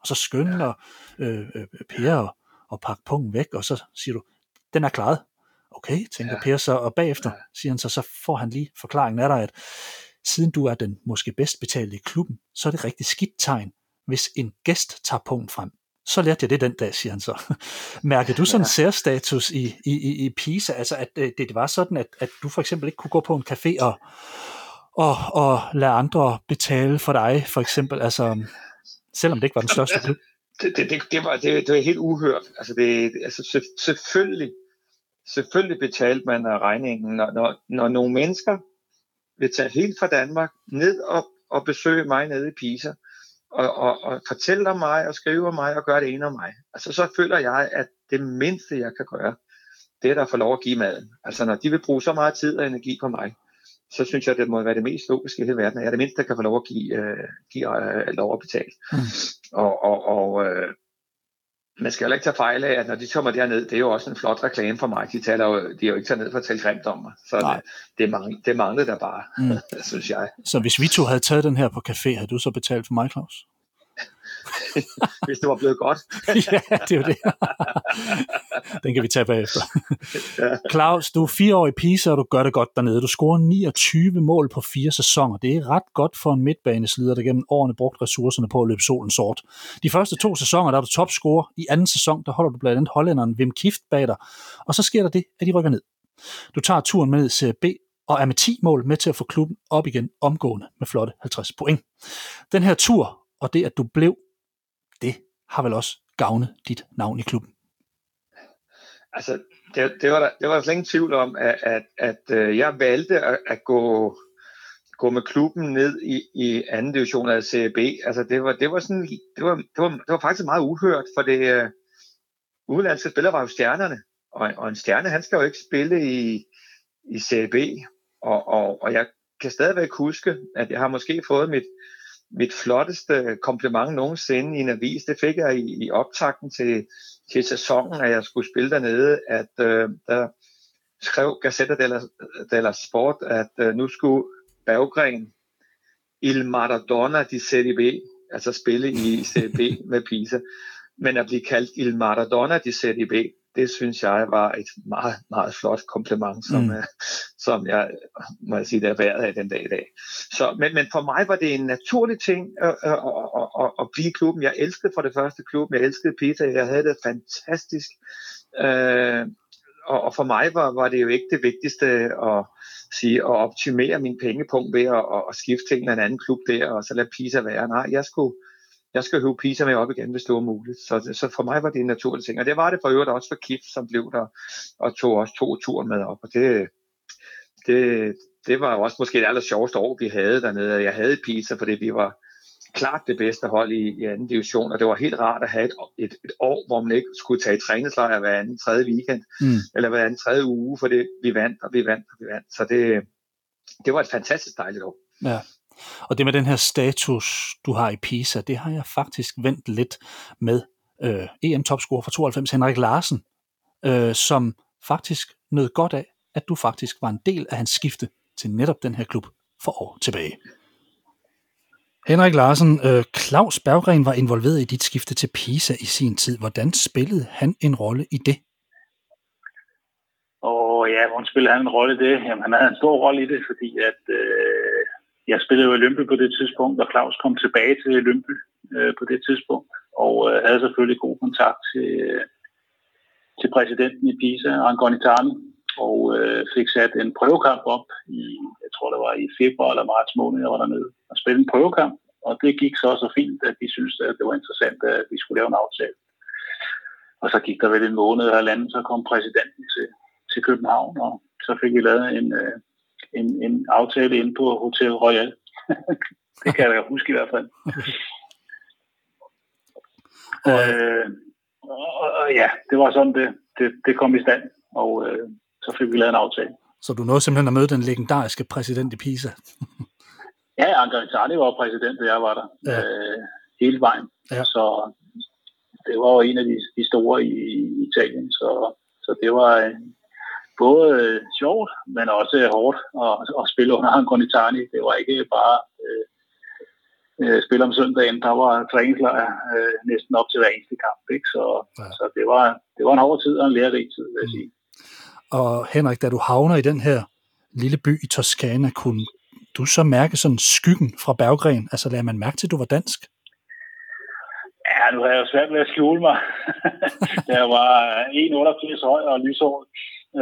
Og så skynder øh, øh, Per og, og pakke punkten væk, og så siger du, den er klaret. Okay, tænker ja. Per så, og bagefter ja. siger han så, så får han lige forklaringen af dig, at siden du er den måske bedst betalte i klubben, så er det rigtig skidt tegn, hvis en gæst tager punkt frem. Så lærte jeg det den dag, siger han så. Mærkede du sådan en ja. særstatus i, i, i, i Pisa, altså at det, det var sådan, at, at du for eksempel ikke kunne gå på en café og, og, og lade andre betale for dig, for eksempel, altså selvom det ikke var den største klub? Det, det, det, det, var, det, det var helt uhørt. Altså, det, altså selvfølgelig selvfølgelig betalte man af regningen, når, når, når nogle mennesker vil tage helt fra Danmark ned og, og besøge mig nede i Pisa, og, og, og fortælle om mig, og skrive om mig, og gøre det ene om mig. Altså så føler jeg, at det mindste, jeg kan gøre, det er der at få lov at give maden. Altså når de vil bruge så meget tid og energi på mig, så synes jeg, det må være det mest logiske i hele verden, at jeg er det mindste, der kan få lov at give, øh, give øh, lov at betale. Mm. Og, og, og øh, man skal jo ikke tage fejl af, at når de kommer derned, det er jo også en flot reklame for mig. De, taler jo, de er jo ikke taget ned for at tale grimt om mig. Så det, det, mangler, det manglede der bare, mm. synes jeg. Så hvis vi to havde taget den her på café, havde du så betalt for mig, Claus? hvis det var blevet godt. ja, det er jo det. Den kan vi tage bagefter. Claus, du er fire år i Pisa, og du gør det godt dernede. Du scorer 29 mål på fire sæsoner. Det er ret godt for en midtbaneslider, der gennem årene brugt ressourcerne på at løbe solen sort. De første to sæsoner, der er du topscorer. I anden sæson, der holder du blandt andet hollænderen Wim Kift bag dig. Og så sker der det, at de rykker ned. Du tager turen med CB og er med 10 mål med til at få klubben op igen omgående med flotte 50 point. Den her tur, og det at du blev det har vel også gavnet dit navn i klubben. Altså, det, det, var, der, det var der slet ingen tvivl om, at, at, at øh, jeg valgte at, at gå, gå med klubben ned i, i anden division af CB. Altså, det var, det var sådan, det var, det var, det var faktisk meget uhørt, for det uh, udenlandske spillere var jo stjernerne, og, og en stjerne, han skal jo ikke spille i, i CB, og, og, og jeg kan stadigvæk huske, at jeg har måske fået mit, mit flotteste kompliment nogensinde i en avis, det fik jeg i, i optakten til, til sæsonen, at jeg skulle spille dernede, at øh, der skrev Gazzetta della, della Sport, at øh, nu skulle Berggren Il Maradona di Serie B, altså spille i Serie B med Pisa. Men at blive kaldt Il Maradona de Serie B, det synes jeg var et meget, meget flot kompliment, som, mm. som jeg må jeg sige, det er værd af den dag i dag. Så, men, men for mig var det en naturlig ting at, at, at, at, at blive i klubben. Jeg elskede for det første klubben, jeg elskede Peter, jeg havde det fantastisk. Øh, og, og for mig var, var det jo ikke det vigtigste at sige at optimere min pengepunkt ved at, at, at skifte til en eller anden klub der, og så lade Pisa være. Nej, jeg skulle, jeg skal høve Pisa med op igen, hvis det var muligt. Så, så for mig var det en naturlig ting. Og det var det for øvrigt også for Kif, som blev der og tog også to turen med op. Og det, det, det var også måske det aller sjoveste år, vi havde dernede. Jeg havde Pisa, fordi vi var klart det bedste hold i, i anden division, og det var helt rart at have et, et, et år, hvor man ikke skulle tage træningslejr hver anden tredje weekend, mm. eller hver anden tredje uge, for det, vi vandt, og vi vandt, og vi vandt. Så det, det var et fantastisk dejligt år. Ja. Og det med den her status, du har i PISA, det har jeg faktisk vendt lidt med øh, EM-topscorer fra 92, Henrik Larsen, øh, som faktisk nød godt af, at du faktisk var en del af hans skifte til netop den her klub for år tilbage. Henrik Larsen, øh, Claus Berggren var involveret i dit skifte til Pisa i sin tid. Hvordan spillede han en rolle i det? Og ja, hvordan spillede han en rolle i det? Jamen, han havde en stor rolle i det, fordi at øh, jeg spillede jo i Lønby på det tidspunkt, og Claus kom tilbage til Lønby øh, på det tidspunkt, og øh, havde selvfølgelig god kontakt til, øh, til præsidenten i Pisa, Angoni Tarni, og øh, fik sat en prøvekamp op i, jeg tror det var i februar eller marts måned, jeg var dernede og spillede en prøvekamp, og det gik så så fint, at de syntes, at det var interessant, at vi skulle lave en aftale. Og så gik der vel en måned eller anden, så kom præsidenten til, til København, og så fik vi lavet en, øh, en, en aftale inde på Hotel Royal. det kan jeg huske i hvert fald. øh, og, og ja, det var sådan, det, det, det kom i stand, og øh, så fik vi lavet en aftale. Så du nåede simpelthen at møde den legendariske præsident i Pisa? ja, Angaritani var præsident, da jeg var der ja. øh, hele vejen. Ja. Så det var jo en af de, de store i, i Italien, så, så det var øh, både øh, sjovt, men også hårdt at, at spille under Angaritani. Det var ikke bare øh, øh, spille om søndagen, der var træningslejr øh, næsten op til hver eneste kamp. Ikke? Så, ja. så det, var, det var en hård tid og en lærerig tid, vil jeg mm. sige. Og Henrik, da du havner i den her lille by i Toskana, kunne du så mærke sådan skyggen fra Berggren? Altså lagde man mærke til, at du var dansk? Ja, nu har jeg jo svært ved at skjule mig. jeg var 1,88 høj og lyshåret,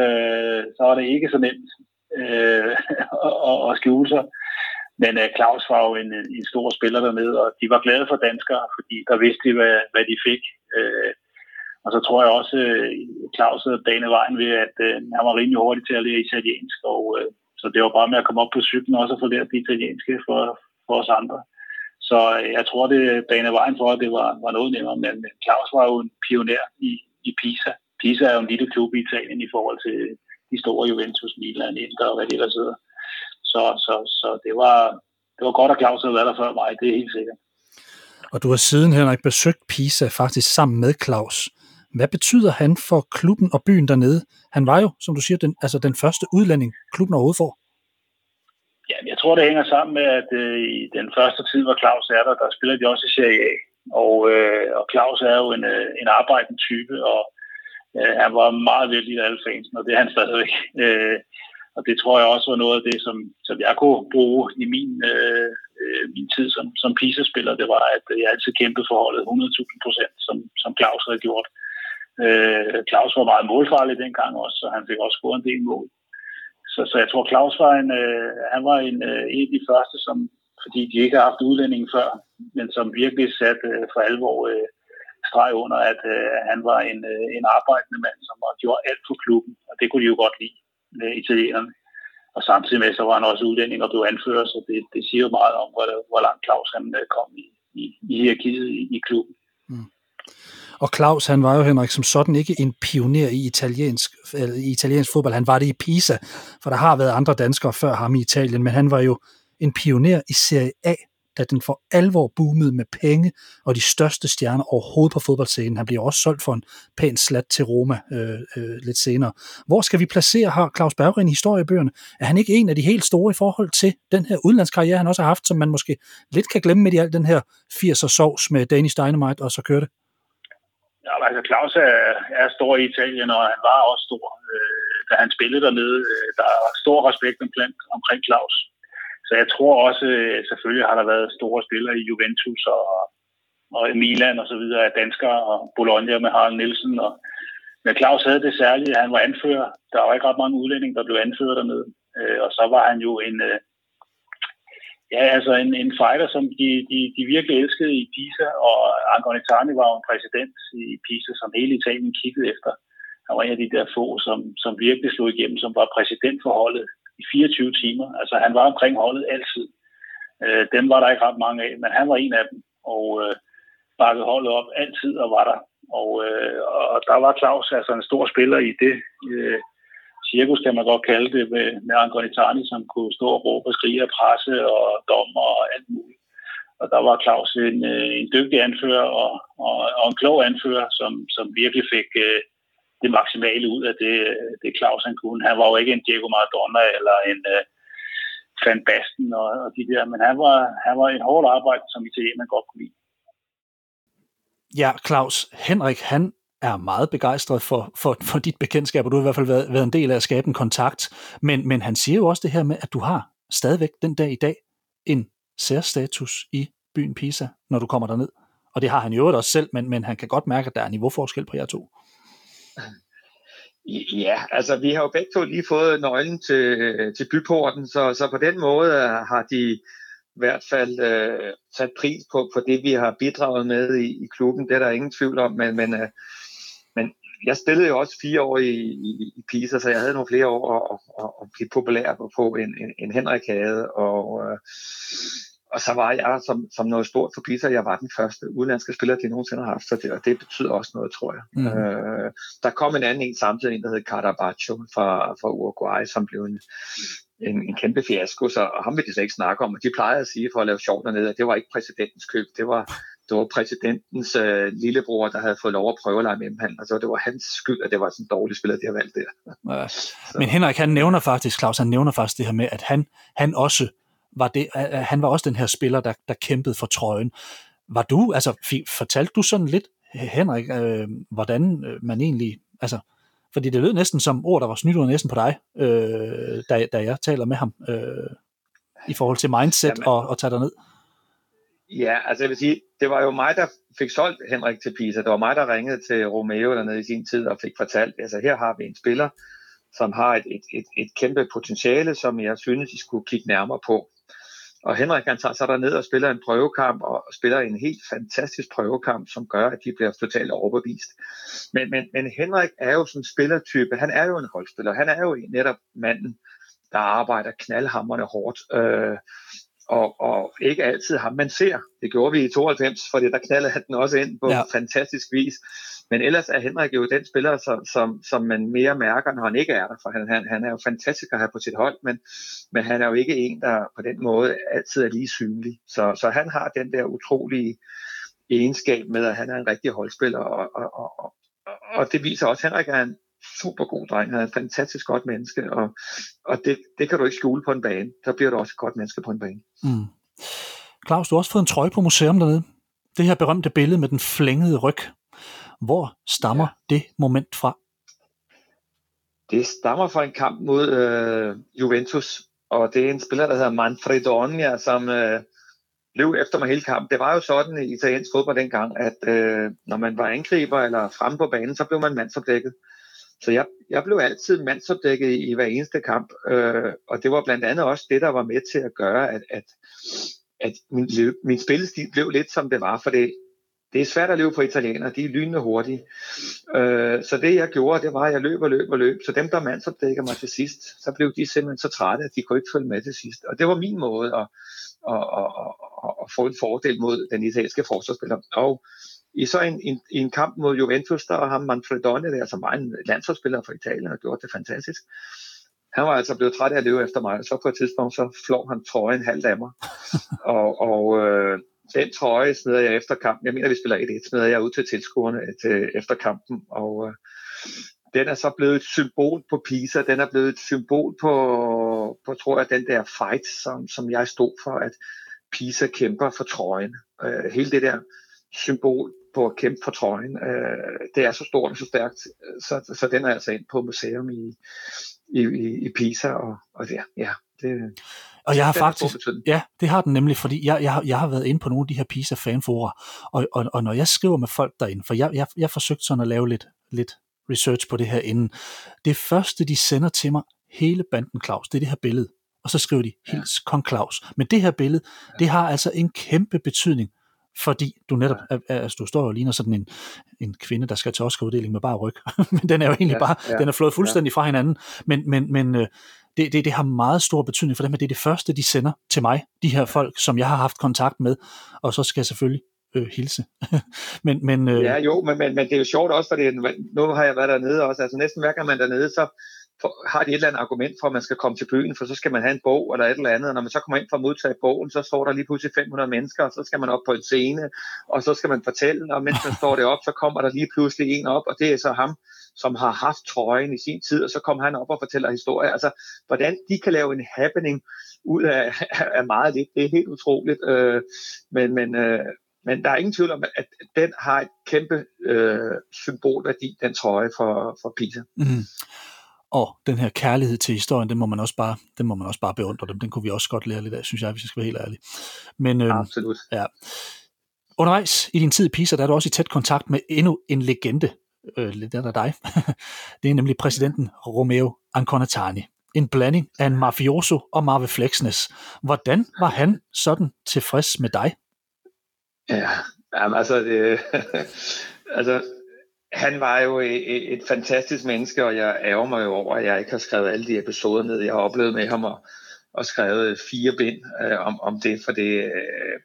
øh, så var det ikke så nemt øh, at, at skjule sig. Men uh, Claus var jo en, en stor spiller dernede, og de var glade for danskere, fordi der vidste de, hvad, hvad de fik. Uh, og så tror jeg også, uh, Claus havde danet vejen ved, at uh, han var rimelig hurtig til at lære italiensk, og uh, så det var bare med at komme op på cyklen også og få lært det italienske for, for os andre. Så jeg tror, det banede vejen for, at det var, var noget nemmere. Men Claus var jo en pioner i, i Pisa. Pisa er jo en lille klub i Italien i forhold til de store Juventus, Milan, Inter og hvad det ellers hedder. Så, så, så det, var, det var godt, at Claus havde været der før mig, det er helt sikkert. Og du har siden, Henrik, besøgt Pisa faktisk sammen med Claus. Hvad betyder han for klubben og byen dernede? Han var jo, som du siger, den, altså den første udlænding, klubben overhovedet får. Ja, jeg tror, det hænger sammen med, at øh, i den første tid, hvor Claus er der, der spiller de også i Serie A. Og, øh, og Claus er jo en, øh, en arbejdende type, og øh, han var meget vældig af alle fansen, og det er han stadigvæk. Øh, og det tror jeg også var noget af det, som, som jeg kunne bruge i min, øh, øh min tid som, som pisespiller. Det var, at jeg altid kæmpede forholdet 100.000 procent, som, som Claus havde gjort. Øh, Claus var meget målfarlig dengang også, så han fik også scoret en del mål. Så, så jeg tror, Claus var en, øh, han var en, øh, en af de første, som, fordi de ikke har haft udlænding før, men som virkelig satte øh, for alvor øh, streg under, at øh, han var en, øh, en arbejdende mand, som gjorde alt for klubben, og det kunne de jo godt lide, øh, italienerne. Og samtidig med, så var han også udlænding og blev anfører, så det, det siger jo meget om, hvor, hvor langt Claus han øh, kom i, i, i hierarkiet i, i klubben. Mm. Og Claus, han var jo, Henrik, som sådan ikke en pioner i italiensk, eller i italiensk fodbold. Han var det i Pisa, for der har været andre danskere før ham i Italien, men han var jo en pioner i Serie A da den for alvor boomede med penge og de største stjerner overhovedet på fodboldscenen. Han bliver også solgt for en pæn slat til Roma øh, øh, lidt senere. Hvor skal vi placere her Claus Berggren i historiebøgerne? Er han ikke en af de helt store i forhold til den her udlandskarriere, han også har haft, som man måske lidt kan glemme med i al den her 80'er sovs med Danish Dynamite, og så kørte det? Ja, altså Claus er, er stor i Italien, og han var også stor, øh, da han spillede dernede. Øh, der er stor respekt omkring, omkring Claus. Så jeg tror også, øh, selvfølgelig har der været store spillere i Juventus og, og Milan og så videre af danskere og Bologna med Harald Nielsen. Og, men Claus havde det særlige, at han var anfører. Der var ikke ret mange udlændinge, der blev anført dernede. Øh, og så var han jo en, øh, Ja, altså en, en fighter, som de, de, de virkelig elskede i Pisa, og Angonitani var jo en præsident i Pisa, som hele Italien kiggede efter. Han var en af de der få, som, som virkelig slog igennem, som var præsident for holdet i 24 timer. Altså han var omkring holdet altid. Øh, dem var der ikke ret mange af, men han var en af dem, og øh, bakkede holdet op altid og var der. Og, øh, og der var Claus altså en stor spiller i det. Øh, cirkus, kan man godt kalde det, med, med Angonitani, som kunne stå og råbe og skrige af presse og dommer og alt muligt. Og der var Claus en, øh, en dygtig anfører og, og, og en klog anfører, som, som virkelig fik Øh, det maksimale ud af det, det Claus han kunne. Han var jo ikke en Diego Maradona eller en uh, Van Basten og, og de der, men han var, han var en hårdt arbejde, som italiener godt kunne lide. Ja, Claus Henrik, han er meget begejstret for, for, for dit bekendtskab, og du har i hvert fald været, været en del af at skabe en kontakt. Men, men han siger jo også det her med, at du har stadigvæk den dag i dag en særstatus i byen Pisa, når du kommer derned. Og det har han jo også selv, men, men han kan godt mærke, at der er niveauforskel på jer to. Ja, altså vi har jo begge to lige fået nøglen til, til byporten, så, så på den måde øh, har de i hvert fald øh, sat pris på, på det, vi har bidraget med i, i klubben. Det er der ingen tvivl om, men, men øh, men jeg spillede jo også fire år i, i, i Pisa, så jeg havde nogle flere år at, at, at blive populær på, på en, en, en Henrik havde. Og, øh, og så var jeg som, som noget stort for Pisa, jeg var den første udenlandske spiller, de nogensinde har haft, så det, og det betyder også noget, tror jeg. Mm. Øh, der kom en anden en samtidig, en der hed Carabacho fra, fra Uruguay, som blev en, en, en kæmpe fiasko, så og ham vil de slet ikke snakke om, og de plejede at sige for at lave sjov dernede, at det var ikke præsidentens køb, det var, det var præsidentens øh, lillebror, der havde fået lov at prøve at lege med ham. Altså, det var hans skyld, at det var sådan en dårlig spiller, de har valgt der. Ja. Men Henrik, han nævner faktisk, Claus, han nævner faktisk det her med, at han, han også var det, han var også den her spiller, der, der kæmpede for trøjen. Var du, altså, fortalte du sådan lidt, Henrik, øh, hvordan øh, man egentlig, altså, fordi det lød næsten som ord, der var snydt næsten på dig, øh, da, da jeg taler med ham, øh, i forhold til mindset Jamen. og, og tage dig ned. Ja, altså jeg vil sige, det var jo mig, der fik solgt Henrik til Pisa. Det var mig, der ringede til Romeo dernede i sin tid og fik fortalt, altså her har vi en spiller, som har et, et, et, et kæmpe potentiale, som jeg synes, I skulle kigge nærmere på. Og Henrik han tager sig ned og spiller en prøvekamp, og spiller en helt fantastisk prøvekamp, som gør, at de bliver totalt overbevist. Men, men, men Henrik er jo sådan en spillertype, han er jo en holdspiller, han er jo netop manden, der arbejder knaldhammerne hårdt. Øh, og, og ikke altid ham, man ser. Det gjorde vi i 92, fordi der knaldede han den også ind på ja. fantastisk vis. Men ellers er Henrik jo den spiller, som, som, som man mere mærker, når han ikke er der, for han, han, han er jo fantastisk at have på sit hold, men, men han er jo ikke en, der på den måde altid er lige synlig. Så, så han har den der utrolige egenskab med, at han er en rigtig holdspiller, og, og, og, og, det viser også, at Henrik er en super god dreng, han er et fantastisk godt menneske, og, og det, det kan du ikke skjule på en bane. Så bliver du også et godt menneske på en bane. Mm. Claus, du har også fået en trøje på museum dernede. Det her berømte billede med den flængede ryg. Hvor stammer ja. det moment fra? Det stammer fra en kamp mod øh, Juventus, og det er en spiller, der hedder Manfredonia, som øh, løb efter mig hele kampen. Det var jo sådan i italiensk fodbold dengang, at øh, når man var angriber eller fremme på banen, så blev man mandsopdækket. Så jeg, jeg blev altid mandsopdækket i, i hver eneste kamp, øh, og det var blandt andet også det, der var med til at gøre, at, at, at min, min spillestil blev lidt som det var, for det, det er svært at løbe for italienere, de er lynende hurtige. Øh, så det jeg gjorde, det var, at jeg løb og løb og løb. Så dem, der mandsopdækker mig til sidst, så blev de simpelthen så trætte, at de kunne ikke følge med til sidst. Og det var min måde at, at, at, at, at få en fordel mod den italienske forsvarsspiller. Og i så en, en, en kamp mod Juventus, der har Manfredone, der som var en landsholdsspiller for Italien, og gjort det fantastisk. han var altså blevet træt af at løbe efter mig, og så på et tidspunkt, så flår han trøjen halvt af mig. og, og øh, den trøje smider jeg efter kampen. Jeg mener, vi spiller 1-1, smider jeg ud til tilskuerne til, efter kampen, og øh, den er så blevet et symbol på Pisa, den er blevet et symbol på, på tror jeg, den der fight, som, som jeg stod for, at Pisa kæmper for trøjen. Øh, hele det der symbol på at kæmpe for trøjen, øh, det er så stort og så stærkt, så, så den er altså ind på museum i, i, i, i Pisa, og, og det, ja, det, og jeg har faktisk, ja, det har den nemlig, fordi jeg, jeg, jeg har været inde på nogle af de her Pisa fanforer, og, og, og når jeg skriver med folk derinde, for jeg, jeg, jeg forsøgte sådan at lave lidt, lidt research på det her inden, det første de sender til mig, hele banden Claus, det er det her billede, og så skriver de, hils ja. kong Claus. Men det her billede, ja. det har altså en kæmpe betydning fordi du netop, altså du står og ligner sådan en, en kvinde, der skal til Oscar-uddeling med bare ryg, men den er jo egentlig ja, bare, ja, den er flået fuldstændig ja. fra hinanden, men, men, men øh, det, det, det har meget stor betydning for dem, at det er det første, de sender til mig, de her folk, som jeg har haft kontakt med, og så skal jeg selvfølgelig øh, hilse. men, men, øh... Ja, jo, men, men, men det er jo sjovt også, fordi nu har jeg været dernede også, altså næsten hver gang man er dernede, så for, har de et eller andet argument for, at man skal komme til byen, for så skal man have en bog eller et eller andet, og når man så kommer ind for at modtage bogen, så står der lige pludselig 500 mennesker, og så skal man op på en scene, og så skal man fortælle, og mens man står deroppe, så kommer der lige pludselig en op, og det er så ham, som har haft trøjen i sin tid, og så kommer han op og fortæller historier. Altså, hvordan de kan lave en happening ud af, af meget lidt, det er helt utroligt. Øh, men, men, øh, men der er ingen tvivl om, at den har et kæmpe øh, symbolværdi, den trøje for, for Pisa. Mm og den her kærlighed til historien, den må man også bare, den må man også bare beundre dem. Den kunne vi også godt lære lidt af, synes jeg, hvis jeg skal være helt ærlig. Men, øh, Absolut. Ja. Undervejs i din tid i Pisa, der er du også i tæt kontakt med endnu en legende. Øh, det er der dig. det er nemlig præsidenten Romeo Anconatani. En blanding af en mafioso og Marve Flexnes. Hvordan var han sådan tilfreds med dig? Ja, jamen, altså, det, altså han var jo et, et fantastisk menneske, og jeg ærger mig jo over, at jeg ikke har skrevet alle de episoder ned. Jeg har oplevet med ham og, og skrevet fire bind øh, om, om det, for det... Øh,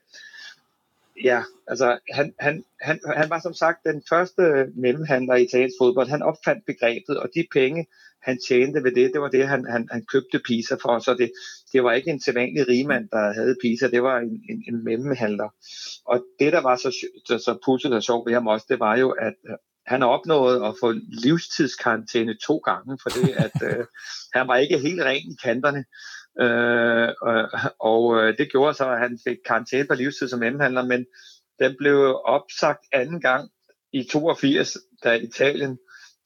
ja, altså han, han, han, han var som sagt den første mellemhandler i italiensk fodbold. Han opfandt begrebet, og de penge, han tjente ved det, det var det, han, han, han købte Pisa for. Så det, det var ikke en sædvanlig rigmand, der havde Pisa, det var en, en, en mellemhandler. Og det, der var så, så, så pudset og sjovt ved ham også, det var jo, at han har opnået at få livstidskarantæne to gange, for det at øh, han var ikke helt ren i kanterne. Øh, og og øh, det gjorde så, at han fik karantæne på livstid som mellemhandler, men den blev opsagt anden gang i 82, da Italien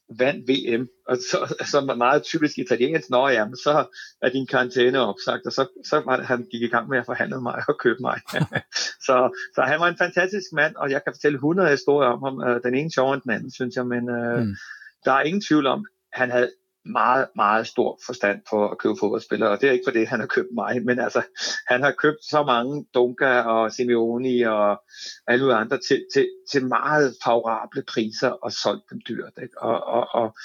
vandt VM, og så, så meget typisk italiensk, nå ja, men så er din karantæne opsagt, og så, så var han gik i gang med at forhandle mig og købe mig. så, så han var en fantastisk mand, og jeg kan fortælle 100 historier om ham, øh, den ene sjovere end den anden, synes jeg, men øh, mm. der er ingen tvivl om, han havde meget, meget stor forstand på at købe fodboldspillere, og det er ikke fordi, han har købt mig, men altså, han har købt så mange Dunga og Simeoni og alle andre til, til, til meget favorable priser og solgt dem dyrt. Ikke? Og, og, og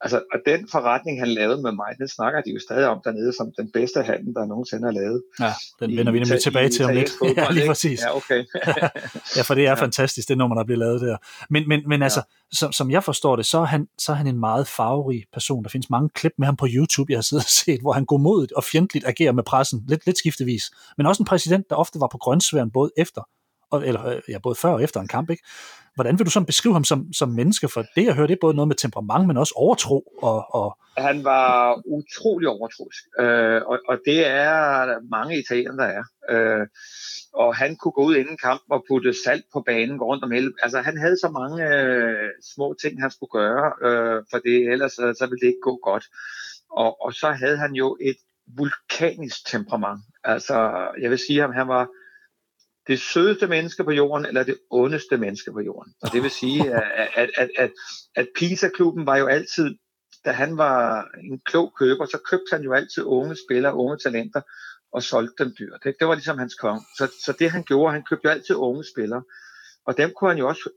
Altså, og den forretning, han lavede med mig, den snakker de jo stadig om dernede som den bedste handel, der nogensinde har lavet. Ja, den vender vi nemlig tilbage til om lidt. Ja, lige præcis. Ja, okay. ja, for det er ja. fantastisk, det nummer, der bliver lavet der. Men, men, men altså, ja. som, som jeg forstår det, så er, han, så er han en meget farverig person. Der findes mange klip med ham på YouTube, jeg har siddet og set, hvor han godmodigt og fjendtligt agerer med pressen, lidt, lidt skiftevis. Men også en præsident, der ofte var på grøntsværen både efter og, eller øh, ja, både før og efter en kamp, ikke? Hvordan vil du så beskrive ham som, som menneske? For det, jeg hører, det er både noget med temperament, men også overtro. Og, og... Han var utrolig overtroisk, øh, og, og det er mange italienere, der er. Øh, og han kunne gå ud inden kamp og putte salt på banen, gå rundt om hele. Altså, han havde så mange øh, små ting, han skulle gøre, øh, for det, ellers øh, så ville det ikke gå godt. Og, og så havde han jo et vulkanisk temperament. Altså, jeg vil sige, ham, han var det sødeste menneske på jorden, eller det ondeste menneske på jorden. Og det vil sige, at, at, at, at, at Pisa-klubben var jo altid, da han var en klog køber, så købte han jo altid unge spillere, unge talenter, og solgte dem dyrt. Det, det var ligesom hans kong. Så, så det han gjorde, han købte jo altid unge spillere. Og dem kunne han jo også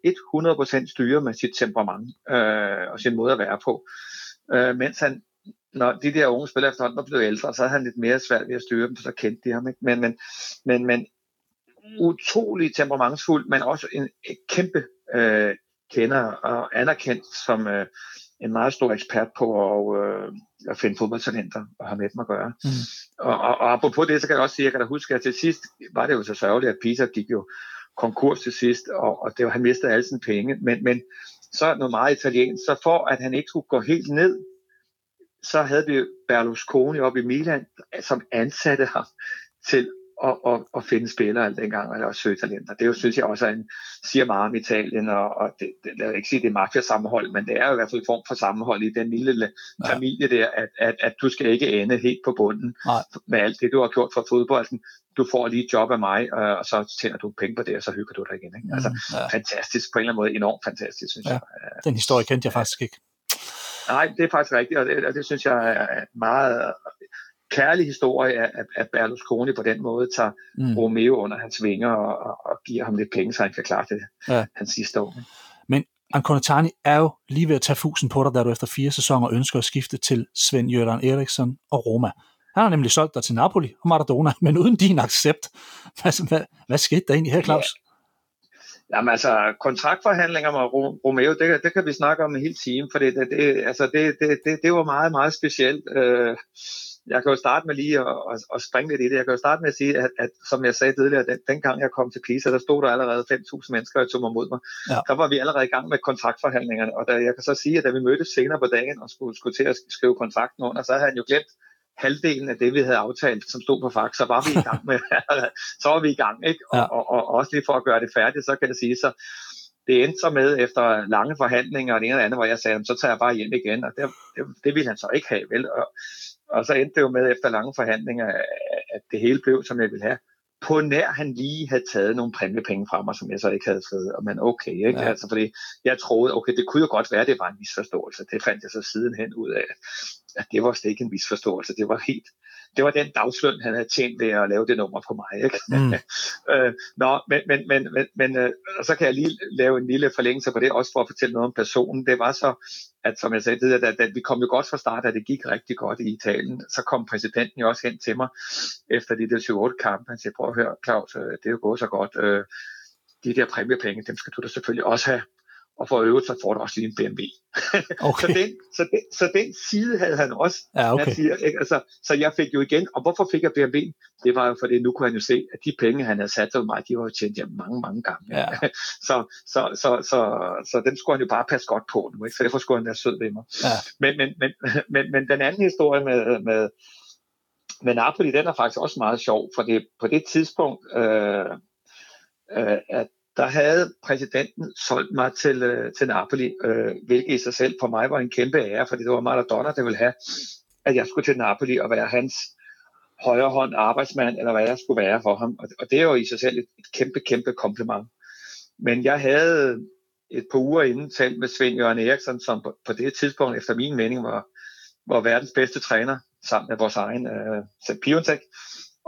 100% styre med sit temperament øh, og sin måde at være på. Øh, mens han, når de der unge spillere efterhånden var blevet ældre, så havde han lidt mere svært ved at styre dem, for så kendte de ham. Ikke? Men, men, men, men utrolig temperamentsfuld, men også en, en kæmpe øh, kender og anerkendt som, øh, en meget stor ekspert på at, øh, at finde fodboldtalenter og have med dem at gøre. Mm. Og, og, og apropos det, så kan jeg også sige, at jeg kan da huske, at til sidst var det jo så sørgeligt, at Pisa gik jo konkurs til sidst, og, og det var, han mistede alle sine penge. Men, men så noget meget italiensk, så for at han ikke skulle gå helt ned, så havde vi Berlusconi op i Milan, som ansatte ham til at, at, at finde spillere dengang, eller også søge talenter. Det jo, synes jeg også er en, siger meget om Italien, og, og det, det, vil ikke sige, det er mafia-sammenhold, men det er jo i hvert fald en form for sammenhold i den lille ja. familie der, at, at, at du skal ikke ende helt på bunden Nej. med alt det, du har gjort for fodbolden. Du får lige et job af mig, øh, og så tjener du penge på det, og så hygger du dig igen. Ikke? Altså, mm, ja. fantastisk, på en eller anden måde enormt fantastisk, synes ja. jeg. Den historie kendte jeg faktisk ikke. Nej, det er faktisk rigtigt, og det, og det synes jeg er meget kærlig historie, at, at Berlusconi på den måde tager mm. Romeo under hans vinger og, og, og giver ham lidt penge, så han kan klare det ja. hans sidste år. Men Anconatani er jo lige ved at tage fusen på dig, da du efter fire sæsoner ønsker at skifte til Sven Jørgen Eriksson og Roma. Han har nemlig solgt dig til Napoli og Maradona, men uden din accept. Hvad, hvad, hvad skete der egentlig her, Claus? Ja. Jamen altså, kontraktforhandlinger med Romeo, det, det kan vi snakke om en hel time, for det, det, altså, det, det, det, det var meget, meget specielt. Øh, jeg kan jo starte med lige at, at, at springe lidt i det. Jeg kan jo starte med at sige, at, at som jeg sagde tidligere, den, dengang jeg kom til Pisa, der stod der allerede 5.000 mennesker, der tog mig mod mig. Ja. Der var vi allerede i gang med kontraktforhandlingerne, og da, jeg kan så sige, at da vi mødtes senere på dagen og skulle, skulle til at skrive kontrakten under, så havde han jo glemt halvdelen af det, vi havde aftalt, som stod på fax, så var vi i gang med, så var vi i gang, ikke? Og, ja. og, og, og også lige for at gøre det færdigt, så kan jeg sige, så det endte så med, efter lange forhandlinger og det ene og andet, hvor jeg sagde, så tager jeg bare hjem igen, og det, det, det ville han så ikke have, vel? Og, og så endte det jo med, efter lange forhandlinger, at det hele blev, som jeg ville have. På nær han lige havde taget nogle præmiepenge fra mig, som jeg så ikke havde fået. Men okay, ikke? Ja. Altså, fordi jeg troede, okay, det kunne jo godt være, at det var en misforståelse. Det fandt jeg så sidenhen ud af, at det var slet ikke en misforståelse. Det var helt, det var den dagsløn, han havde tjent ved at lave det nummer på mig. Ikke? Mm. øh, nå, men, men, men, men, men øh, så kan jeg lige lave en lille forlængelse på det, også for at fortælle noget om personen. Det var så, at som jeg sagde, det, at, at vi kom jo godt fra start, at det gik rigtig godt i Italien. Så kom præsidenten jo også hen til mig efter de der 7-8 kampe. Han siger, prøv at høre, Claus, øh, det er jo gået så godt. Øh, de der præmiepenge, dem skal du da selvfølgelig også have og for øvrigt så får du også lige en BMW. Okay. så, den, så, den, så den side havde han også. Ja, okay. han siger, ikke? Altså, så jeg fik jo igen, og hvorfor fik jeg BMW? Det var jo fordi, nu kunne han jo se, at de penge, han havde sat til mig, de var jo tjent hjem mange, mange gange. Ja. så, så, så, så, så, den skulle han jo bare passe godt på nu, ikke? så derfor skulle han være sød ved mig. Ja. Men, men, men, men, men den anden historie med, med, med Napoli, den er faktisk også meget sjov, for det, på det tidspunkt, øh, øh, at der havde præsidenten solgt mig til, øh, til Napoli, øh, hvilket i sig selv for mig var en kæmpe ære, fordi det var Maradona, der ville have, at jeg skulle til Napoli og være hans højre hånd arbejdsmand, eller hvad jeg skulle være for ham. Og, og det er jo i sig selv et, et kæmpe, kæmpe kompliment. Men jeg havde et par uger inden talt med Svend Jørgen Eriksson, som på, på det tidspunkt, efter min mening, var, var verdens bedste træner, sammen med vores egen øh, Piontek.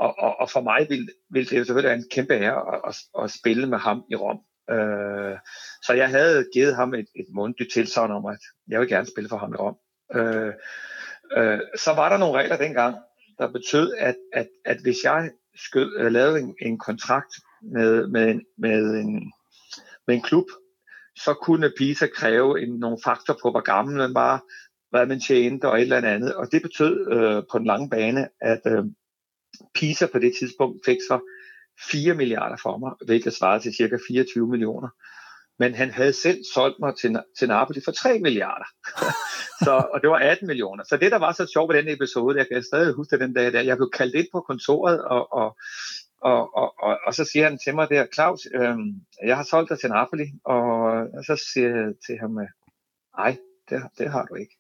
Og, og, og for mig ville, ville det jo selvfølgelig være en kæmpe ære at, at, at spille med ham i Rom. Øh, så jeg havde givet ham et, et mundtligt tilsagn om, at jeg vil gerne spille for ham i Rom. Øh, øh, så var der nogle regler dengang, der betød, at, at, at hvis jeg skød, øh, lavede en, en kontrakt med, med, en, med, en, med en klub, så kunne Pisa kræve en, nogle faktor på, hvor gammel man var, hvad man tjente og et eller andet. Og det betød øh, på den lange bane, at øh, PISA på det tidspunkt fik så 4 milliarder for mig, hvilket svarede til cirka 24 millioner. Men han havde selv solgt mig til, til Napoli for 3 milliarder. så, og det var 18 millioner. Så det, der var så sjovt ved den episode, jeg kan stadig huske den dag, der, jeg blev kaldt ind på kontoret, og, og, og, og, og, og så siger han til mig der, Claus, øh, jeg har solgt dig til Napoli, og, og så siger jeg til ham, nej, det, det har du ikke.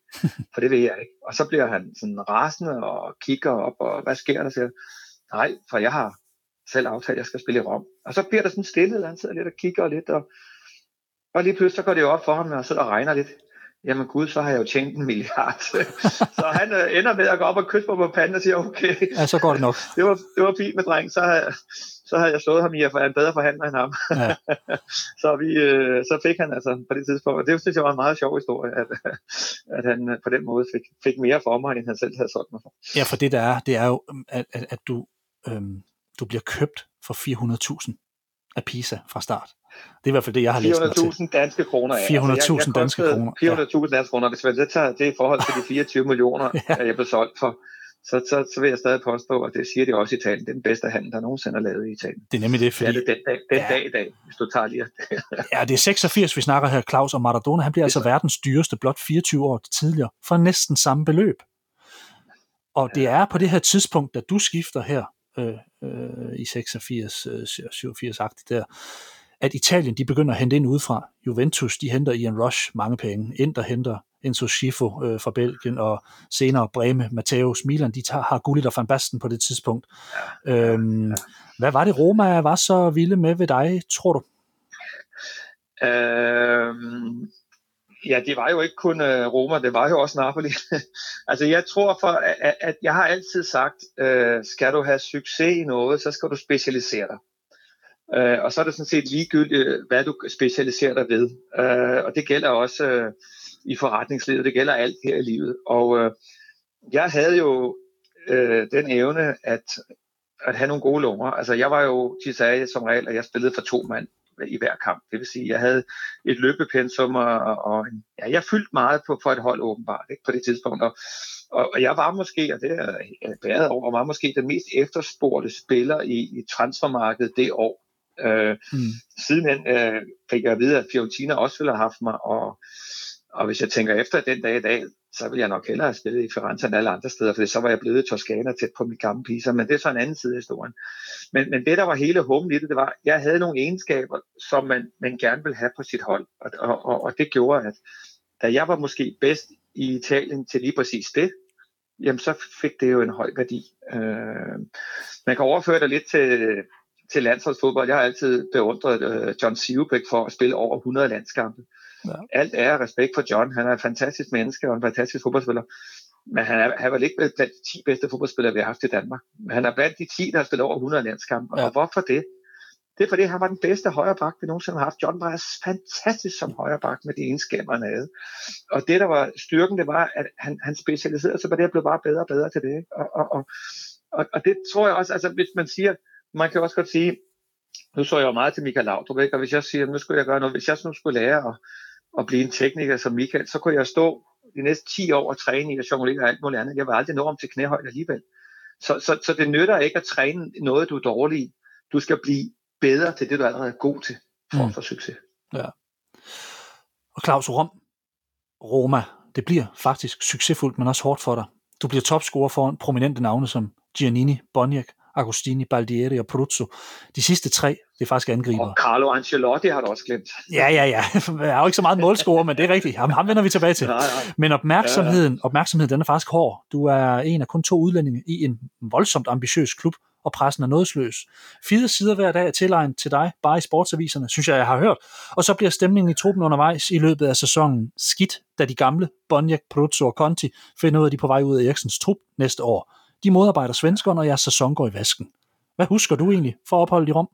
For det ved jeg ikke. Og så bliver han sådan rasende og kigger op, og hvad sker der? Siger, nej, for jeg har selv aftalt, at jeg skal spille i Rom. Og så bliver der sådan stille, han sidder lidt og kigger lidt, og, og lige pludselig så går det jo op for ham, og sidder og regner lidt jamen gud, så har jeg jo tjent en milliard. så han øh, ender med at gå op og kysse på på panden og sige, okay, ja, så går det nok. det, var, det var fint med dreng, så har, så har jeg slået ham i at være en bedre forhandler end ham. Ja. så, vi, øh, så fik han altså på det tidspunkt, og det synes jeg var en meget sjov historie, at, at han øh, på den måde fik, fik mere for mig, end han selv havde solgt mig for. Ja, for det der er, det er jo, at, at, at du, øhm, du bliver købt for 400.000 af Pisa fra start. Det er i hvert fald det, jeg har læst 400.000 danske kroner. 400.000 altså, danske kroner. 400.000 danske kroner. Hvis man tager det i forhold til de 24 millioner, ja. jeg blev solgt for, så, så, så vil jeg stadig påstå, og det siger de også i Italien, det er den bedste handel, der nogensinde er lavet i Italien. Det er nemlig det, fordi... Det er det den dag, den ja. dag i dag, hvis du tager lige... ja, det er 86, vi snakker her, Claus, og Maradona, han bliver altså verdens dyreste blot 24 år tidligere, for næsten samme beløb. Og det er på det her tidspunkt, da du skifter her øh, øh, i 86, øh, 87-agtigt der, at Italien de begynder at hente ind udefra. Juventus de henter Ian Rush mange penge. Inter henter Enzo Schifo øh, fra Belgien, og senere Breme, Matteus, Milan, de tager, har Gullit og Van Basten på det tidspunkt. Ja. Øhm, hvad var det, Roma var så vilde med ved dig, tror du? Øhm, ja, det var jo ikke kun uh, Roma, det var jo også Napoli. altså jeg tror, for, at, at jeg har altid sagt, uh, skal du have succes i noget, så skal du specialisere dig. Øh, og så er det sådan set ligegyldigt, øh, hvad du specialiserer dig ved. Uh, og det gælder også øh, i forretningslivet, det gælder alt her i livet. Og jeg havde jo uh, den evne at, at have nogle gode lunger. Altså jeg var jo, de sagde som regel, at jeg spillede for to mand i hver kamp. Det vil sige, at jeg havde et løbepensum, og, og ja, jeg fyldte meget på, for et hold åbenbart ikke, på det tidspunkt. Og, og jeg var måske, og det er jeg bæret over, var måske den mest efterspurgte spiller i, i transfermarkedet det år. Øh, mm. Sidenhen øh, fik jeg at vide, at Fiorentina også ville have haft mig, og, og hvis jeg tænker efter den dag i dag, så ville jeg nok hellere have spillet i Firenze end alle andre steder, for så var jeg blevet i Toskana tæt på min gamle Pisa, men det er så en anden side af historien. Men, men det, der var hele humlen i det, det var, at jeg havde nogle egenskaber, som man, man gerne ville have på sit hold, og, og, og, og det gjorde, at da jeg var måske bedst i Italien til lige præcis det, jamen så fik det jo en høj værdi. Øh, man kan overføre det lidt til, til landsholdsfodbold. Jeg har altid beundret øh, John Sivebæk for at spille over 100 landskampe. Ja. Alt er respekt for John. Han er en fantastisk menneske og en fantastisk fodboldspiller. Men han er, han var ikke blandt de 10 bedste fodboldspillere, vi har haft i Danmark. Men han er blandt de 10, der har spillet over 100 landskampe. Ja. Og hvorfor det? Det er fordi, han var den bedste højre bak, vi nogensinde har haft. John var fantastisk som højre bak med de egenskaber, han havde. Og det, der var styrken, det var, at han, han specialiserede sig på det, og blev bare bedre og bedre til det. Og, og, og, og, og det tror jeg også, altså hvis man siger, man kan også godt sige, nu så jeg jo meget til Michael Laudrup, ikke? og hvis jeg siger, nu skulle jeg gøre noget, hvis jeg nu skulle lære at, at blive en tekniker som Michael, så kunne jeg stå de næste 10 år og træne i at jonglere og alt muligt andet. Jeg vil aldrig nå om til knæhøjde alligevel. Så, så, så det nytter ikke at træne noget, du er dårlig i. Du skal blive bedre til det, du allerede er god til, for mm. at få succes. Ja. Og Claus Rom, Roma, det bliver faktisk succesfuldt, men også hårdt for dig. Du bliver topscorer foran prominente navne som Giannini, Boniek, Agostini, Baldieri og Pruzzo. De sidste tre, det er faktisk angriber. Og Carlo Ancelotti har du også glemt. Ja, ja, ja. Jeg har jo ikke så meget målscorer, men det er rigtigt. Ham, ham vender vi tilbage til. Nej, nej. Men opmærksomheden, opmærksomheden, den er faktisk hård. Du er en af kun to udlændinge i en voldsomt ambitiøs klub, og pressen er nådesløs. Fire sider hver dag er tilegnet til dig, bare i sportsaviserne, synes jeg, jeg har hørt. Og så bliver stemningen i truppen undervejs i løbet af sæsonen skidt, da de gamle, Bonjak, Pruzzo og Conti, finder ud af, at de er på vej ud af Eriksens trup næste år. De modarbejder svenskerne, og jeres sæson går i vasken. Hvad husker du egentlig for opholdet i Rom?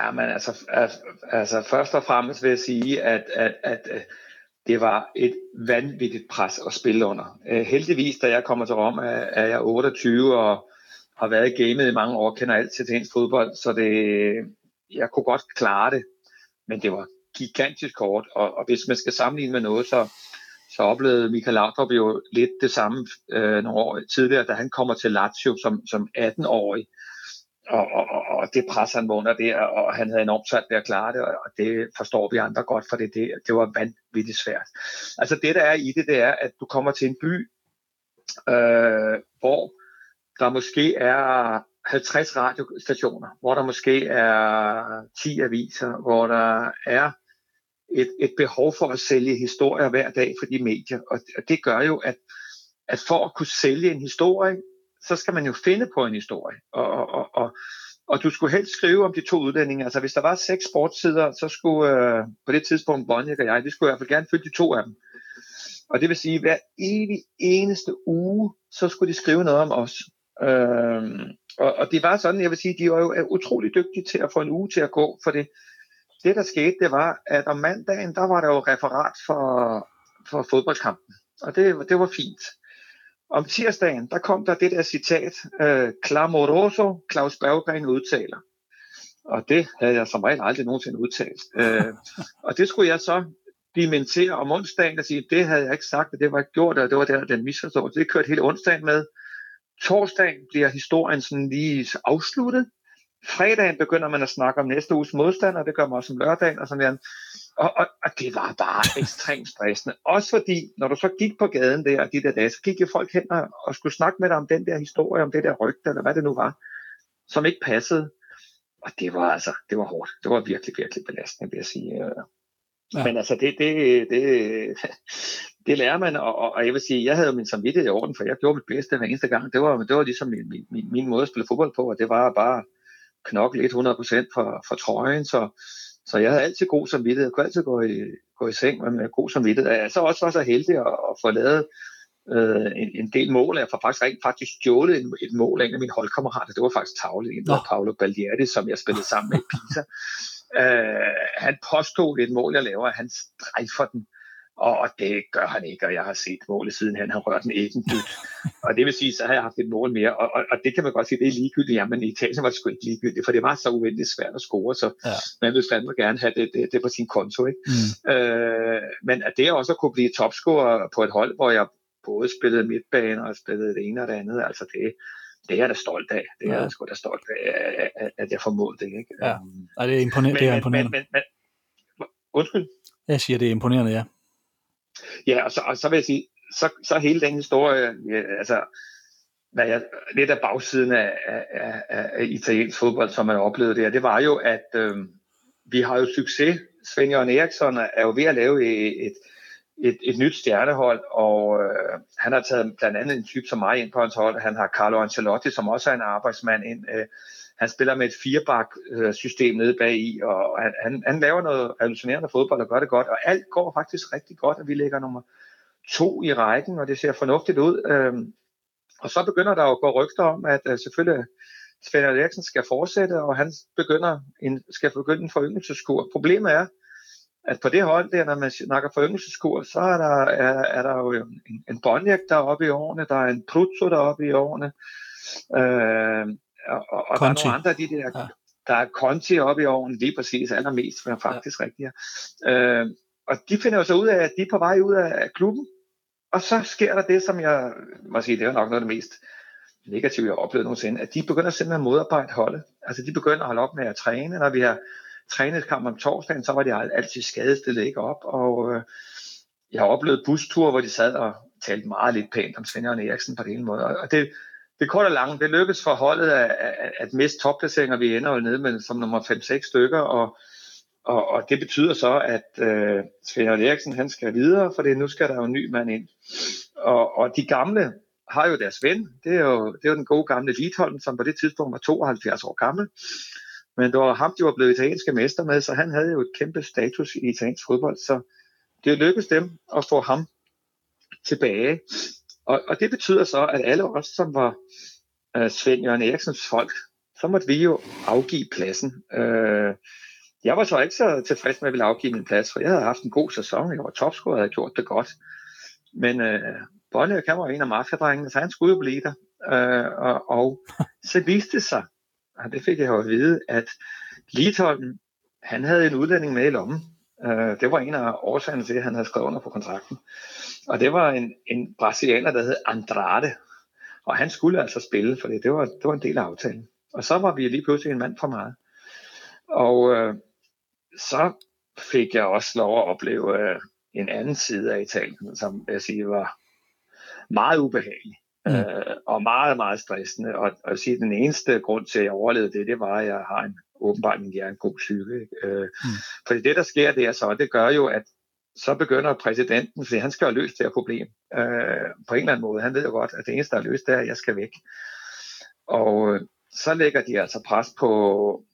Ja, men altså, altså først og fremmest vil jeg sige, at, at, at, øh, det var et vanvittigt pres at spille under. Øh, heldigvis, da jeg kommer til Rom, er, jeg 28 og har været i gamet i mange år, kender alt til dansk fodbold, så det, jeg kunne godt klare det, men det var gigantisk kort, og, og hvis man skal sammenligne med noget, så, så oplevede Michael Laudrup jo lidt det samme øh, nogle år tidligere, da han kommer til Lazio som, som 18-årig. Og, og, og, og det pres han vågner der, og han havde enormt svært ved at klare det, og det forstår vi andre godt, for det, det, det var vanvittigt svært. Altså det, der er i det, det er, at du kommer til en by, øh, hvor der måske er 50 radiostationer, hvor der måske er 10 aviser, hvor der er et, et behov for at sælge historier hver dag for de medier. Og, og det gør jo, at, at for at kunne sælge en historie, så skal man jo finde på en historie. Og, og, og, og, og du skulle helst skrive om de to udlændinge. Altså hvis der var seks sportssider, så skulle øh, på det tidspunkt Bonnie og jeg, vi skulle i hvert fald gerne fylde de to af dem. Og det vil sige, at hver evig eneste uge, så skulle de skrive noget om os. Øhm, og, og det var sådan, jeg vil sige, de var jo øh, utrolig dygtige til at få en uge til at gå, for det, det, der skete, det var, at om mandagen, der var der jo referat for, for fodboldkampen. Og det, det var fint. Om tirsdagen, der kom der det der citat, øh, Clamoroso, Claus Berggren udtaler. Og det havde jeg som regel aldrig nogensinde udtalt. Øh, og det skulle jeg så dementere om onsdagen og sige, det havde jeg ikke sagt, og det var ikke gjort, og det var der, den misforståelse. Det kørte hele onsdagen med. Torsdagen bliver historien sådan lige afsluttet. Fredagen begynder man at snakke om næste uges modstander, det gør man også om lørdagen og sådan noget. Og, og, og det var bare ekstremt stressende. Også fordi, når du så gik på gaden der de der dage, så gik jo folk hen og, og skulle snakke med dig om den der historie, om det der rygte, eller hvad det nu var, som ikke passede. Og det var altså, det var hårdt. Det var virkelig, virkelig belastende, vil jeg sige. Ja. Men altså, det, det, det, det lærer man, og, og jeg vil sige, jeg havde min samvittighed i orden, for jeg gjorde mit bedste hver eneste gang. Det var, det var ligesom min, min, min måde at spille fodbold på, og det var bare knokle 100% for, for trøjen, så, så jeg havde altid god samvittighed. Jeg kunne altid gå i, gå i seng med god samvittighed. Jeg så også var så heldig at, at få lavet øh, en, en del mål. Jeg har faktisk rent faktisk stjålet et, et mål af en af mine holdkammerater. Det var faktisk tavlet, en af Paolo Baldiati, som jeg spillede sammen med i Pisa. Uh, han påstod et mål, jeg laver, at han strejfer den og det gør han ikke, og jeg har set målet siden han har rørt den ikke dyt. og det vil sige, så har jeg haft et mål mere, og, og, og det kan man godt sige, det er ligegyldigt, ja, men i Italien var det sgu ikke ligegyldigt, for det var så uendeligt svært at score, så ja. man vil fandme gerne have det, det, det på sin konto. Ikke? Mm. Øh, men at det også at kunne blive topscorer på et hold, hvor jeg både spillede midtbane og spillede det ene og det andet, altså det, det er jeg da stolt af. Det er ja. jeg sgu da stolt af, at, at jeg formåede det. Ikke? Ja, og det er imponerende. Men, det er imponerende. Men, men, men, undskyld? Jeg siger, det er imponerende, ja. Ja, og så, og så vil jeg sige, så, så hele den historie, ja, altså, hvad jeg, lidt af bagsiden af, af, af, af italiensk fodbold, som man oplevede der, det var jo, at øh, vi har jo succes. Svend Jørgen Eriksson er jo ved at lave et, et, et, et nyt stjernehold, og øh, han har taget blandt andet en type som mig ind på hans hold. Han har Carlo Ancelotti, som også er en arbejdsmand ind. Øh, han spiller med et firebak-system øh, nede bag i, og han, han, laver noget revolutionerende fodbold og gør det godt, og alt går faktisk rigtig godt, at vi ligger nummer to i rækken, og det ser fornuftigt ud. Øhm, og så begynder der jo at gå rygter om, at øh, selvfølgelig Svend Eriksen skal fortsætte, og han begynder en, skal begynde en foryngelseskur. Problemet er, at på det hold der, når man snakker foryngelseskur, så er der, er, er der jo en, en Bonjak deroppe i årene, der er en Pruzzo deroppe i årene, øh, og, og der er nogle andre af de der, ja. der er Conti oppe i åren, lige præcis allermest, for faktisk ja. rigtigt. Øh, og de finder jo så ud af, at de er på vej ud af klubben, og så sker der det, som jeg må sige, det er nok noget af det mest negative, jeg har oplevet nogensinde, at de begynder simpelthen at modarbejde holdet. Altså de begynder at holde op med at træne. Når vi har trænet kamp om torsdagen, så var de altid skadestillet ikke op. Og øh, jeg har oplevet busture, hvor de sad og talte meget lidt pænt om Svend og Eriksen på den ene måde. Og det, det korte og lange, det lykkedes for holdet at, at, at miste topplaceringer. Vi ender jo nede med som nummer 5-6 stykker, og, og, og det betyder så, at øh, Svend Eriksen han skal videre, for det, nu skal der jo en ny mand ind. Og, og de gamle har jo deres ven, det er jo, det er jo den gode gamle Lidholm, som på det tidspunkt var 72 år gammel. Men det var ham, de var blevet italienske mester med, så han havde jo et kæmpe status i italiensk fodbold, så det lykkedes dem at få ham tilbage. Og, og det betyder så, at alle os, som var uh, Svend Jørgen Eriksens folk, så måtte vi jo afgive pladsen. Uh, jeg var så ikke så tilfreds med, at ville afgive min plads, for jeg havde haft en god sæson. Jeg var topscorer og havde gjort det godt. Men uh, Bonne kan var en af mafiadrengene, så han skulle jo blive der. Uh, og, og så viste det sig, og det fik jeg jo at vide, at Lidholm, han havde en udlænding med i lommen. Øh, det var en af årsagerne til, at han havde skrevet under på kontrakten. Og det var en, en brasilianer, der hed Andrade. Og han skulle altså spille, for det var, det var en del af aftalen. Og så var vi lige pludselig en mand for meget. Og øh, så fik jeg også lov at opleve øh, en anden side af Italien, som jeg siger var meget ubehagelig. Mm. Øh, og meget, meget stressende. Og, og at sige, den eneste grund til, at jeg overlevede det, det var, at jeg har en åbenbart hjerne god psyke. Øh, mm. Fordi det, der sker der så, det gør jo, at så begynder præsidenten, for han skal jo løse det her problem øh, på en eller anden måde. Han ved jo godt, at det eneste, der er løst, det er, at jeg skal væk. Og øh, så lægger de altså pres på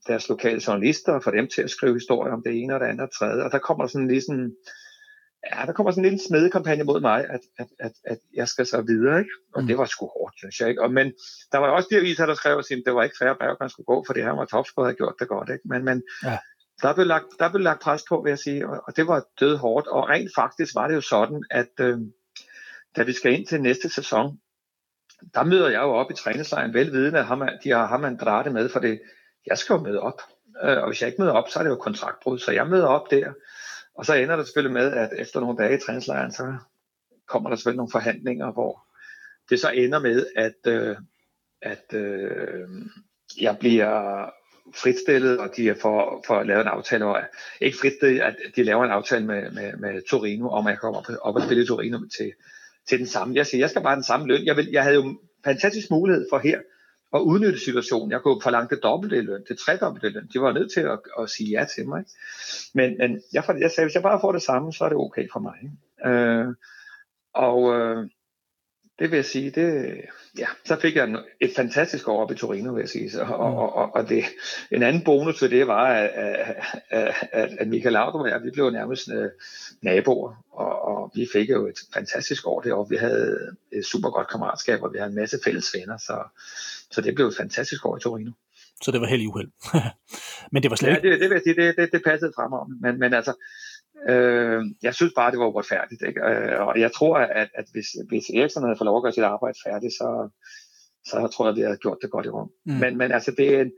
deres lokale journalister og får dem til at skrive historier om det ene og det andet og tredje. Og der kommer sådan lige sådan, ja, der kommer sådan en lille smedekampagne mod mig, at, at, at, at jeg skal så videre, ikke? Og mm. det var sgu hårdt, synes jeg, ikke? Og, men der var også de aviser, der skrev, at det var ikke fair, at Bergman skulle gå, fordi han var topscorer og gjort det godt, ikke? Men, men ja der blev, lagt, der blev lagt pres på, vil jeg sige, og, og det var død hårdt. Og rent faktisk var det jo sådan, at øh, da vi skal ind til næste sæson, der møder jeg jo op i træningslejren velvidende, at ham, de har ham Andrade med, for det, jeg skal jo med op. øh, og hvis jeg ikke møder op, så er det jo kontraktbrud, så jeg møder op der, og så ender det selvfølgelig med, at efter nogle dage i træningslejren, så kommer der selvfølgelig nogle forhandlinger, hvor det så ender med, at, øh, at øh, jeg bliver fritstillet, og de er for, for at lave en aftale, og ikke fritstillet, at de laver en aftale med, med, med Torino, om at jeg kommer op, op og spille Torino til, til den samme. Jeg siger, jeg skal bare have den samme løn. Jeg, vil, jeg havde jo fantastisk mulighed for her at udnytte situationen. Jeg kunne forlange det dobbelte løn, det tredobbelte løn. De var nødt til at, at sige ja til mig. Ikke? Men, men jeg, jeg sagde, hvis jeg bare får det samme, så er det okay for mig. Ikke? Øh, og øh, det vil jeg sige, det, ja, så fik jeg et fantastisk år op i Torino, vil jeg sige. Så, og, mm. og, og, og det, en anden bonus til det var, at, at, at, Michael Laudrup og jeg, vi blev nærmest uh, naboer, og, og vi fik jo et fantastisk år deroppe. Vi havde et super godt kammeratskab, og vi havde en masse fælles venner, så, så det blev et fantastisk år i Torino. Så det var helt uheld. Men det var slet ikke... Ja, det, det vil jeg sige, det, det, det passede fremad. Men, men altså, Øh, jeg synes bare, det var uretfærdigt. Ikke? Øh, og jeg tror, at, at hvis, hvis Eriksson havde fået lov at gøre sit arbejde færdigt, så, så tror jeg, vi havde gjort det godt i rum. Mm. Men, men altså, det er, en,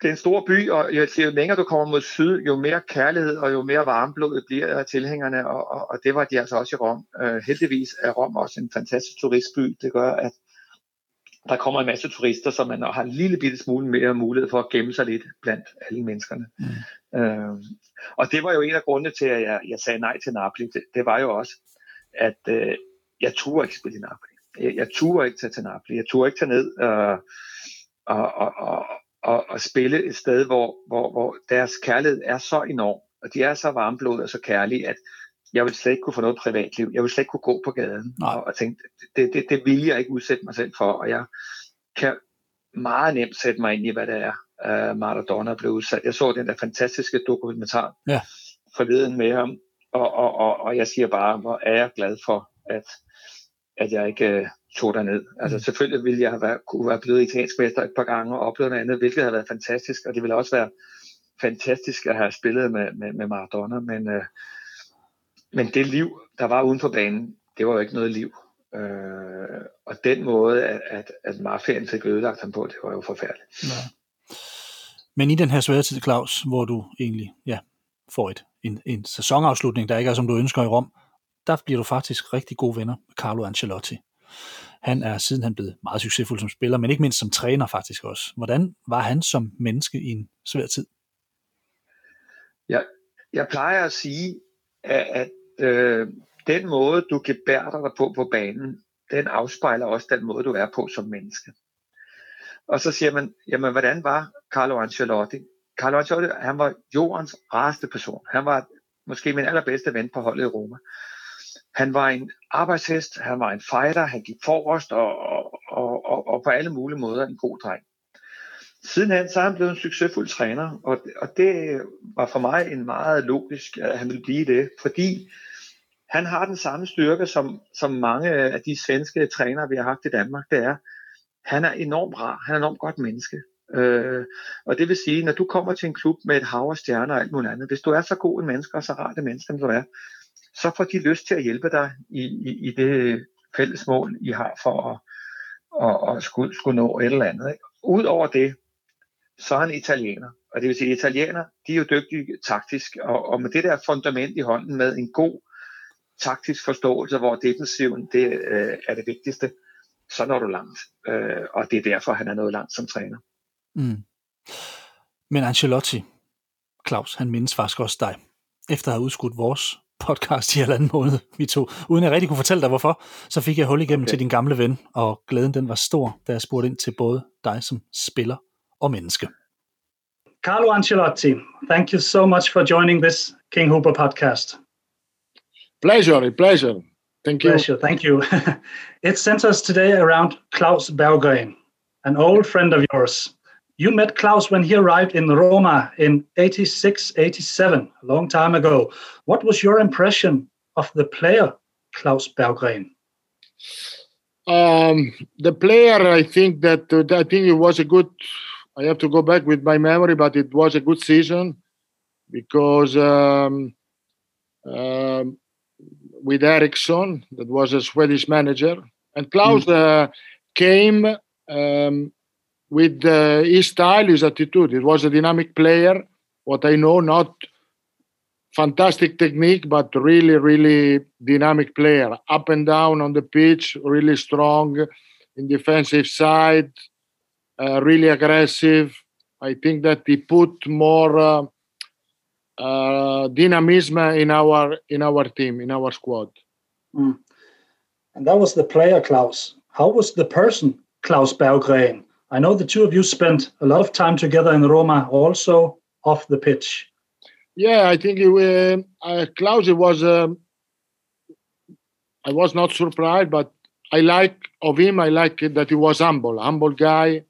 det er en stor by, og jo, jo længere du kommer mod syd, jo mere kærlighed og jo mere varmblod bliver tilhængerne, og, og, og det var de altså også i Rom. Øh, heldigvis er Rom også en fantastisk turistby. Det gør, at der kommer en masse turister, så man har en lille bitte smule mere mulighed for at gemme sig lidt blandt alle menneskerne. Mm. Øh, og det var jo en af grundene til, at jeg, jeg sagde nej til Napoli. Det, det var jo også, at øh, jeg turde ikke spille i Napoli. Jeg, jeg turde ikke tage til Napoli. Jeg turde ikke tage ned øh, og, og, og, og, og spille et sted, hvor, hvor, hvor deres kærlighed er så enorm, og de er så varmblodige og så kærlige, at jeg vil slet ikke kunne få noget privatliv. Jeg vil slet ikke kunne gå på gaden Nej. og, og tænke, det, det, det vil jeg ikke udsætte mig selv for, og jeg kan meget nemt sætte mig ind i, hvad det er, uh, Maradona blev udsat. Jeg så den der fantastiske dokumentar ja. forleden med ham, og, og, og, og jeg siger bare, hvor er jeg glad for, at, at jeg ikke uh, tog derned. Altså mm. selvfølgelig ville jeg have været, kunne være blevet italiensk mester et par gange og oplevet noget andet, hvilket havde været fantastisk, og det ville også være fantastisk at have spillet med, med, med Maradona, men, uh, men det liv, der var uden for banen, det var jo ikke noget liv. Øh, og den måde, at, at, at mafiaen fik ødelagt ham på, det var jo forfærdeligt. Ja. Men i den her svære tid, Claus, hvor du egentlig ja, får et, en, en sæsonafslutning, der ikke er, som du ønsker i Rom, der bliver du faktisk rigtig gode venner med Carlo Ancelotti. Han er siden han blevet meget succesfuld som spiller, men ikke mindst som træner faktisk også. Hvordan var han som menneske i en svær tid? Jeg, jeg plejer at sige, at, at øh, den måde, du gebærder dig på på banen, den afspejler også den måde, du er på som menneske. Og så siger man, jamen hvordan var Carlo Ancelotti? Carlo Ancelotti, han var jordens rareste person. Han var måske min allerbedste ven på holdet i Roma. Han var en arbejdshest, han var en fighter, han gik forrest og, og, og, og på alle mulige måder en god dreng. Sidenhen så er han blevet en succesfuld træner, og, og det var for mig en meget logisk, at han ville blive det, fordi han har den samme styrke, som, som mange af de svenske trænere, vi har haft i Danmark, det er, han er enormt rar, han er enormt godt menneske. Øh, og det vil sige, når du kommer til en klub med et hav af stjerner og alt muligt andet, hvis du er så god en menneske og så rart en menneske, som du er, så får de lyst til at hjælpe dig i, i, i det fælles mål, I har for at, at, at skulle, skulle nå et eller andet. Ikke? Udover det, så er han italiener. Og det vil sige, at italiener, de er jo dygtige taktisk, og, og med det der fundament i hånden med en god taktisk forståelse, hvor defensiven det, øh, er det vigtigste, så når du langt. Øh, og det er derfor, han er nået langt som træner. Mm. Men Ancelotti, Claus, han mindes faktisk også dig, efter at have udskudt vores podcast i halvanden måned, vi to. Uden jeg rigtig kunne fortælle dig hvorfor, så fik jeg hul igennem okay. til din gamle ven, og glæden den var stor, da jeg spurgte ind til både dig som spiller og menneske. Carlo Ancelotti, thank you so much for joining this King Hooper podcast. Pleasure, pleasure. Thank you. Pleasure, thank you. it centers today around Klaus Berggren, an old friend of yours. You met Klaus when he arrived in Roma in 86, 87, a long time ago. What was your impression of the player, Klaus Berggren? Um, the player, I think that uh, I think it was a good. I have to go back with my memory, but it was a good season because um, um, with Ericsson, that was a Swedish manager, and Klaus mm. uh, came um, with uh, his style, his attitude. It was a dynamic player. What I know, not fantastic technique, but really, really dynamic player. Up and down on the pitch, really strong in defensive side, uh, really aggressive. I think that he put more uh, uh, dynamism in our in our team, in our squad. Mm. And that was the player, Klaus. How was the person, Klaus Berggren? I know the two of you spent a lot of time together in Roma, also off the pitch. Yeah, I think it, uh, uh, Klaus was. Um, I was not surprised, but I like of him. I like that he was humble, humble guy.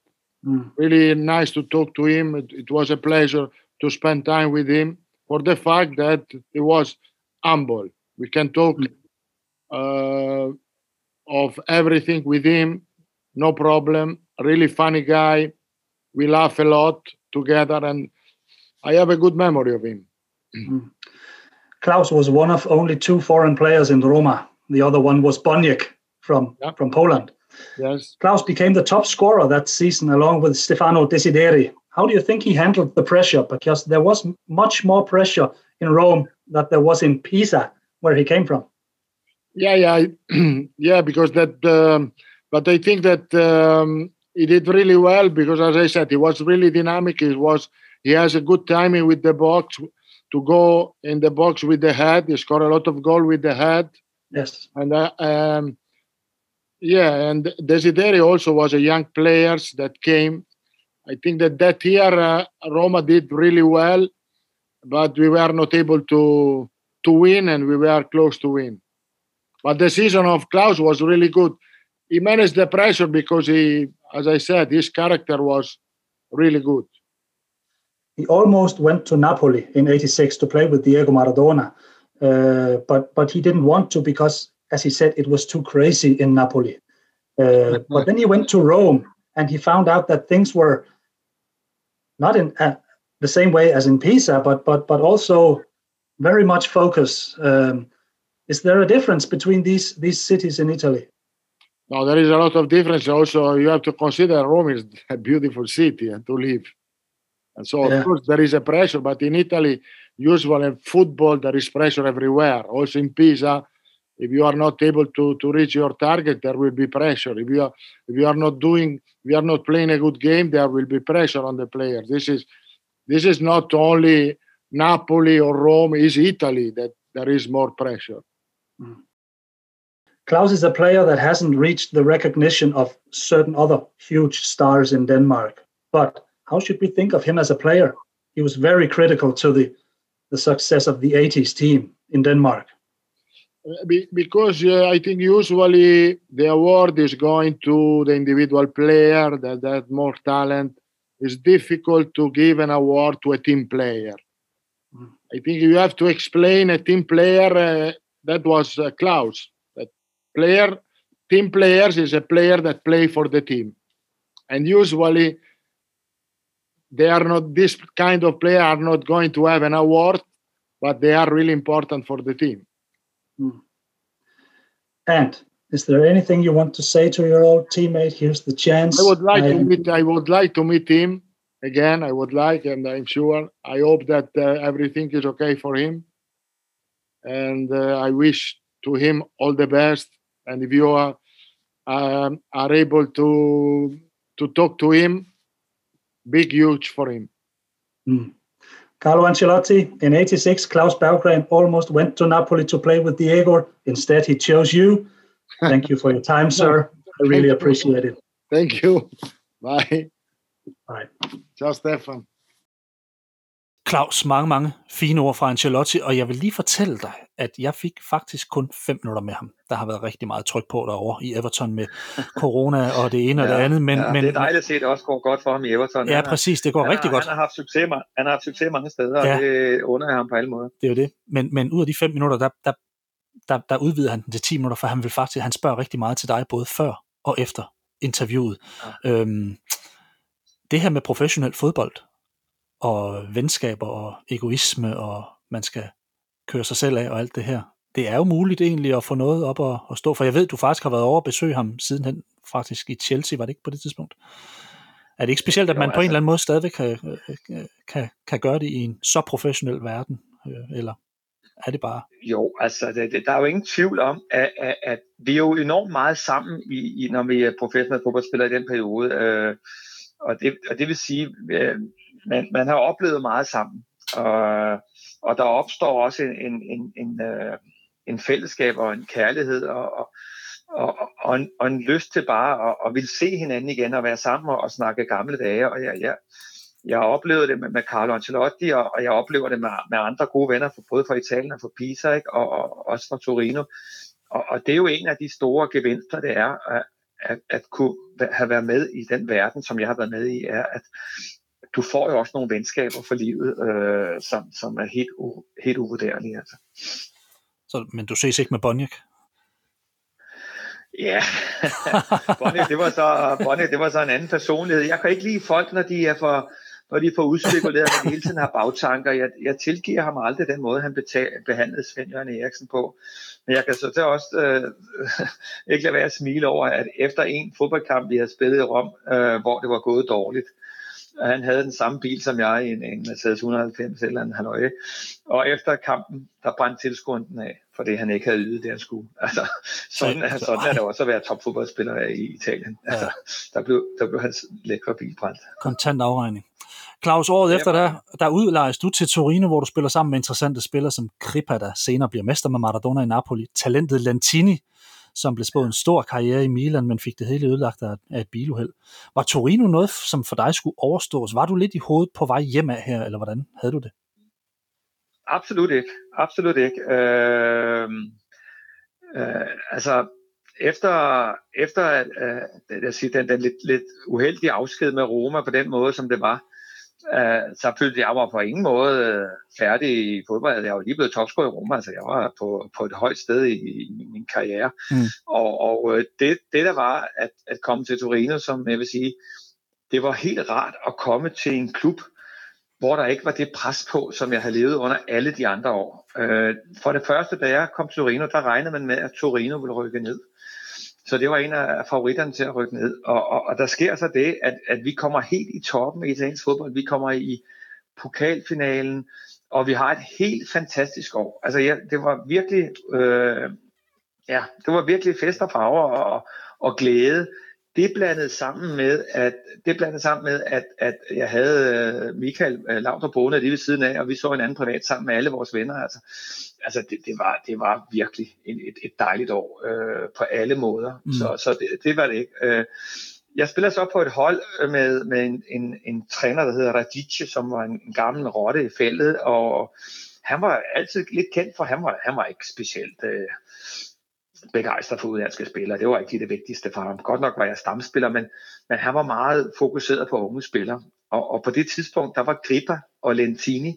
Mm. Really nice to talk to him. It, it, was a pleasure to spend time with him for the fact that he was humble. We can talk mm. uh, of everything with him, no problem. Really funny guy. We laugh a lot together, and I have a good memory of him. Mm. Klaus was one of only two foreign players in Roma. The other one was Boniek from, yeah. from Poland. Yes. Klaus became the top scorer that season along with Stefano Desideri. How do you think he handled the pressure? Because there was much more pressure in Rome than there was in Pisa, where he came from. Yeah, yeah, yeah. Because that, um, but I think that um, he did really well because, as I said, he was really dynamic. He was he has a good timing with the box to go in the box with the head. He scored a lot of goal with the head. Yes, and uh, um, yeah, and Desideri also was a young players that came. I think that that year uh, Roma did really well, but we were not able to to win, and we were close to win. But the season of Klaus was really good. He managed the pressure because he, as I said, his character was really good. He almost went to Napoli in '86 to play with Diego Maradona, uh, but but he didn't want to because, as he said, it was too crazy in Napoli. Uh, but then he went to Rome and he found out that things were not in uh, the same way as in Pisa, but but but also very much focus. Um, is there a difference between these these cities in Italy? No, there is a lot of difference. Also, you have to consider Rome is a beautiful city and to live. And so, yeah. of course, there is a pressure. But in Italy, usually in football, there is pressure everywhere. Also in Pisa, if you are not able to, to reach your target, there will be pressure. If you are if you are not doing, you are not playing a good game, there will be pressure on the players. This is this is not only Napoli or Rome, is Italy that there is more pressure. Mm. Klaus is a player that hasn't reached the recognition of certain other huge stars in Denmark. But how should we think of him as a player? He was very critical to the, the success of the 80s team in Denmark. Uh, because uh, I think usually the award is going to the individual player that has more talent. It's difficult to give an award to a team player. Mm. I think you have to explain a team player uh, that was uh, Klaus. That player, team players is a player that play for the team, and usually they are not this kind of player are not going to have an award, but they are really important for the team. Hmm. And is there anything you want to say to your old teammate? Here's the chance. I would like I... to meet. I would like to meet him again. I would like, and I'm sure. I hope that uh, everything is okay for him and uh, I wish to him all the best. And if you are um, are able to to talk to him, big huge for him. Mm. Carlo Ancelotti in '86, Klaus Berggren almost went to Napoli to play with Diego. Instead, he chose you. Thank you for your time, sir. I really appreciate it. Thank you. Bye. Bye. Ciao, Stefan. Claus, mange, mange fine ord fra Ancelotti, og jeg vil lige fortælle dig, at jeg fik faktisk kun fem minutter med ham. Der har været rigtig meget tryk på derovre i Everton med corona og det ene ja, og det andet. Men, ja, men, det er dejligt at se, at det også går godt for ham i Everton. Ja, han præcis, det går han rigtig har, godt. Han har, haft succes, han har haft succes mange steder, ja. og det under jeg ham på alle måder. Det er jo det. Men, men ud af de fem minutter, der, der, der, der udvider han den til 10 minutter, for han vil faktisk, han spørger rigtig meget til dig, både før og efter interviewet. Ja. Øhm, det her med professionel fodbold, og venskaber og egoisme, og man skal køre sig selv af og alt det her. Det er jo muligt egentlig at få noget op og, og stå, for jeg ved, du faktisk har været over at besøge ham sidenhen, faktisk i Chelsea, var det ikke på det tidspunkt? Er det ikke specielt, at man jo, altså, på en altså- eller anden måde stadigvæk kan, kan, kan gøre det i en så professionel verden? Øh, eller er det bare? Jo, altså det, det, der er jo ingen tvivl om, at, at, at vi er jo enormt meget sammen, i, i, når vi er professionelle fodboldspillere i den periode. Øh, og, det, og det vil sige, øh, man, man har oplevet meget sammen. Og, og der opstår også en, en, en, en, øh, en fællesskab og en kærlighed og, og, og, og, en, og en lyst til bare at, at ville se hinanden igen og være sammen og, og snakke gamle dage. Og jeg, jeg, jeg oplevede det med, med Carlo Ancelotti, og, og jeg oplever det med, med andre gode venner, for, både fra Italien og fra Pisa, ikke? Og, og også fra Torino. Og, og det er jo en af de store gevinster, det er at, at, at kunne have været med i den verden, som jeg har været med i, er, at du får jo også nogle venskaber for livet, øh, som, som er helt, u, helt uvurderlige. Altså. Så, men du ses ikke med Bonjak? Ja, Bonnie, det var så, Bonnie, det var så en anden personlighed. Jeg kan ikke lide folk, når de er for, når de får udspekuleret, at de hele tiden har bagtanker. Jeg, jeg tilgiver ham aldrig den måde, han betal, behandlede Svend Jørgen Eriksen på. Men jeg kan så til også øh, ikke lade være at smile over, at efter en fodboldkamp, vi havde spillet i Rom, øh, hvor det var gået dårligt, han havde den samme bil som jeg, en, en Mercedes 190 eller en Hanoi. Og efter kampen, der brændte tilskueren den af, fordi han ikke havde ydet det, han skulle. Altså, sådan, så, sådan er det også at være topfodboldspiller i Italien. Altså, ja. der, blev, der blev hans lækre bil brændt. Kontant afregning. Claus, året efter der, der udlejes du til Torino, hvor du spiller sammen med interessante spillere som Kripa, der senere bliver mester med Maradona i Napoli, talentet Lantini, som blev spået en stor karriere i Milan, men fik det hele ødelagt af, af et biluheld. Var Torino noget, som for dig skulle overstås? Var du lidt i hovedet på vej hjem af her, eller hvordan havde du det? Absolut ikke. Absolut ikke. Øh, øh, altså, efter, efter at, at, at den, den lidt, lidt uheldige afsked med Roma på den måde, som det var, Uh, så følte jeg mig på ingen måde uh, færdig i fodbold. Jeg var lige blevet topscorer i Roma, altså jeg var på, på et højt sted i, i min karriere. Mm. Og, og øh, det, det der var at, at komme til Torino, som jeg vil sige, det var helt rart at komme til en klub, hvor der ikke var det pres på, som jeg havde levet under alle de andre år. Uh, for det første, da jeg kom til Torino, der regnede man med, at Torino ville rykke ned. Så det var en af favoritterne til at rykke ned. Og, og, og der sker så det, at, at vi kommer helt i toppen i italiensk fodbold. Vi kommer i pokalfinalen, og vi har et helt fantastisk år. Altså ja, det var virkelig, øh, ja, det var virkelig fest og farver og, og glæde det blandede sammen med, at, det blandede sammen med, at, at jeg havde øh, Michael øh, Lauter boende lige ved siden af, og vi så en anden privat sammen med alle vores venner. Altså, altså det, det, var, det var virkelig en, et, et dejligt år øh, på alle måder. Mm. Så, så det, det var det ikke. Øh, jeg spiller så på et hold med, med en, en, en træner, der hedder Radice, som var en, en gammel rotte i feltet, og han var altid lidt kendt for, han var, han var ikke specielt... Øh, begejstret for udenlandske spillere. Det var ikke det vigtigste for ham. Godt nok var jeg stamspiller, men, men han var meget fokuseret på unge spillere. Og, og på det tidspunkt, der var Grippa og Lentini,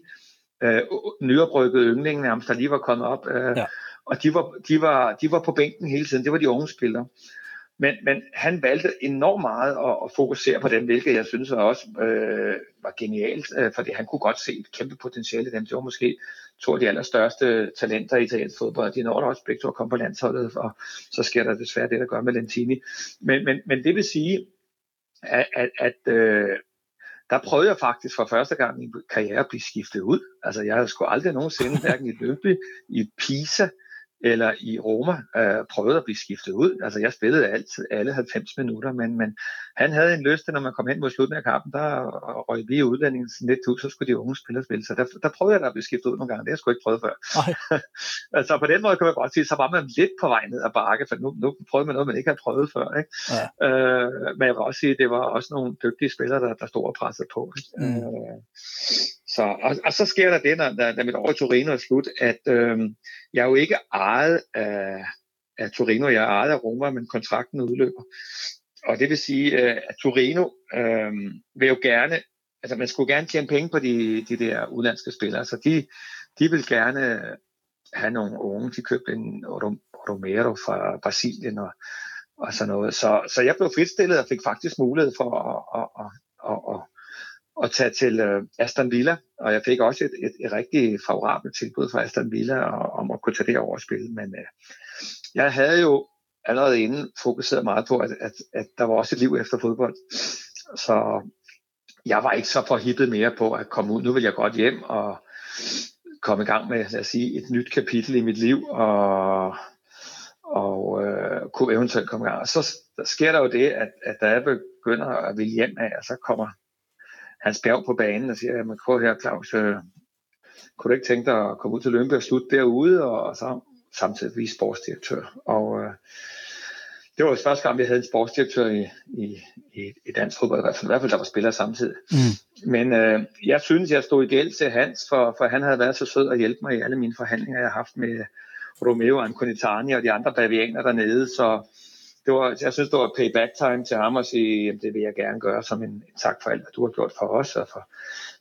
øh, nyoprykkede yndlingen nærmest, der lige var kommet op. Øh, ja. Og de var, de, var, de var på bænken hele tiden. Det var de unge spillere. Men, men han valgte enormt meget at, at fokusere på dem, hvilket jeg synes også øh, var genialt, øh, fordi han kunne godt se et kæmpe potentiale i dem. Det var måske to af de allerstørste talenter i italiensk fodbold. De når da også begge to at komme på landsholdet, og så sker der desværre det, der gør med Lentini. Men, men, men det vil sige, at, at, at øh, der prøvede jeg faktisk for første gang i min karriere at blive skiftet ud. Altså jeg havde sgu aldrig nogensinde, hverken i Løbby, i Pisa, eller i Roma øh, prøvede at blive skiftet ud. Altså jeg spillede altid alle 90 minutter, men, men han havde en lyst til, når man kom hen mod slutningen af kampen, der røg vi udlændingen lidt ud, så skulle de unge spillere spille. Så der, der prøvede jeg at blive skiftet ud nogle gange. Det har jeg sgu ikke prøvet før. altså på den måde kan man godt sige, så var man lidt på vej ned ad bakke, for nu, nu prøvede man noget, man ikke havde prøvet før. Ikke? Ja. Øh, men jeg vil også sige, at det var også nogle dygtige spillere, der, der stod og pressede på. Ikke? Mm. Øh, så, og, og så sker der det, når, da, da mit år i Torino er slut, at øh, jeg er jo ikke ejet af, af Torino, jeg er ejet af Roma, men kontrakten udløber. Og det vil sige, øh, at Torino øh, vil jo gerne, altså man skulle gerne tjene penge på de, de der udlandske spillere, så de, de vil gerne have nogle unge, de købte en Romero fra Brasilien og, og sådan noget. Så, så jeg blev fritstillet og fik faktisk mulighed for at, at, at, at, at at tage til øh, Aston Villa, og jeg fik også et, et, et rigtig favorabelt tilbud fra Aston Villa om at kunne tage det over og spille. Men øh, jeg havde jo allerede inden fokuseret meget på, at, at, at der var også et liv efter fodbold. så jeg var ikke så forhippet mere på at komme ud. Nu vil jeg godt hjem og komme i gang med, lad os sige, et nyt kapitel i mit liv, og, og øh, kunne eventuelt komme i gang. Og så der sker der jo det, at, at da jeg begynder at ville hjem af, så kommer Hans Bjerg på banen og siger, jamen prøv her Claus, øh, kunne du ikke tænke dig at komme ud til Lønby og slutte derude, og, og så samtidig blive sportsdirektør. Og øh, det var første gang, vi havde en sportsdirektør i, i, i, i dansk fodbold, i hvert fald, i hvert fald der var spillere samtidig. Mm. Men øh, jeg synes, jeg stod i gæld til Hans, for, for han havde været så sød at hjælpe mig i alle mine forhandlinger, jeg har haft med Romeo Anconitani og de andre bavianer dernede, så det var, jeg synes, det var payback time til ham at sige, at det vil jeg gerne gøre som en, en tak for alt, hvad du har gjort for os, og for,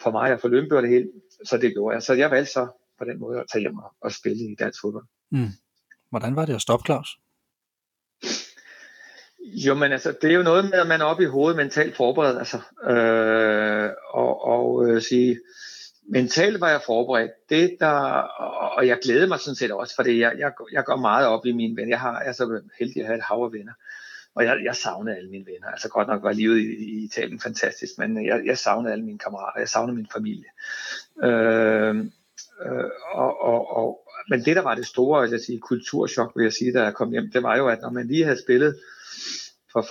for mig og for Lønby og det hele. Så det gjorde jeg. Så jeg valgte så på den måde at tage hjem og, og spille i dansk fodbold. Mm. Hvordan var det at stoppe, Claus? Jo, men altså, det er jo noget med, at man er oppe i hovedet mentalt forberedt, altså, øh, og, og øh, sige, mentalt var jeg forberedt. Det der, og jeg glæder mig sådan set også, fordi jeg, jeg, jeg går meget op i mine venner. Jeg, har, jeg er så heldig at have et hav af venner. Og jeg, jeg savnede alle mine venner. Altså godt nok var livet i, i Italien fantastisk, men jeg, jeg savnede alle mine kammerater. Jeg savnede min familie. Øh, øh, og, og, og, men det, der var det store jeg sige, kulturschok, vil jeg sige, da jeg kom hjem, det var jo, at når man lige havde spillet for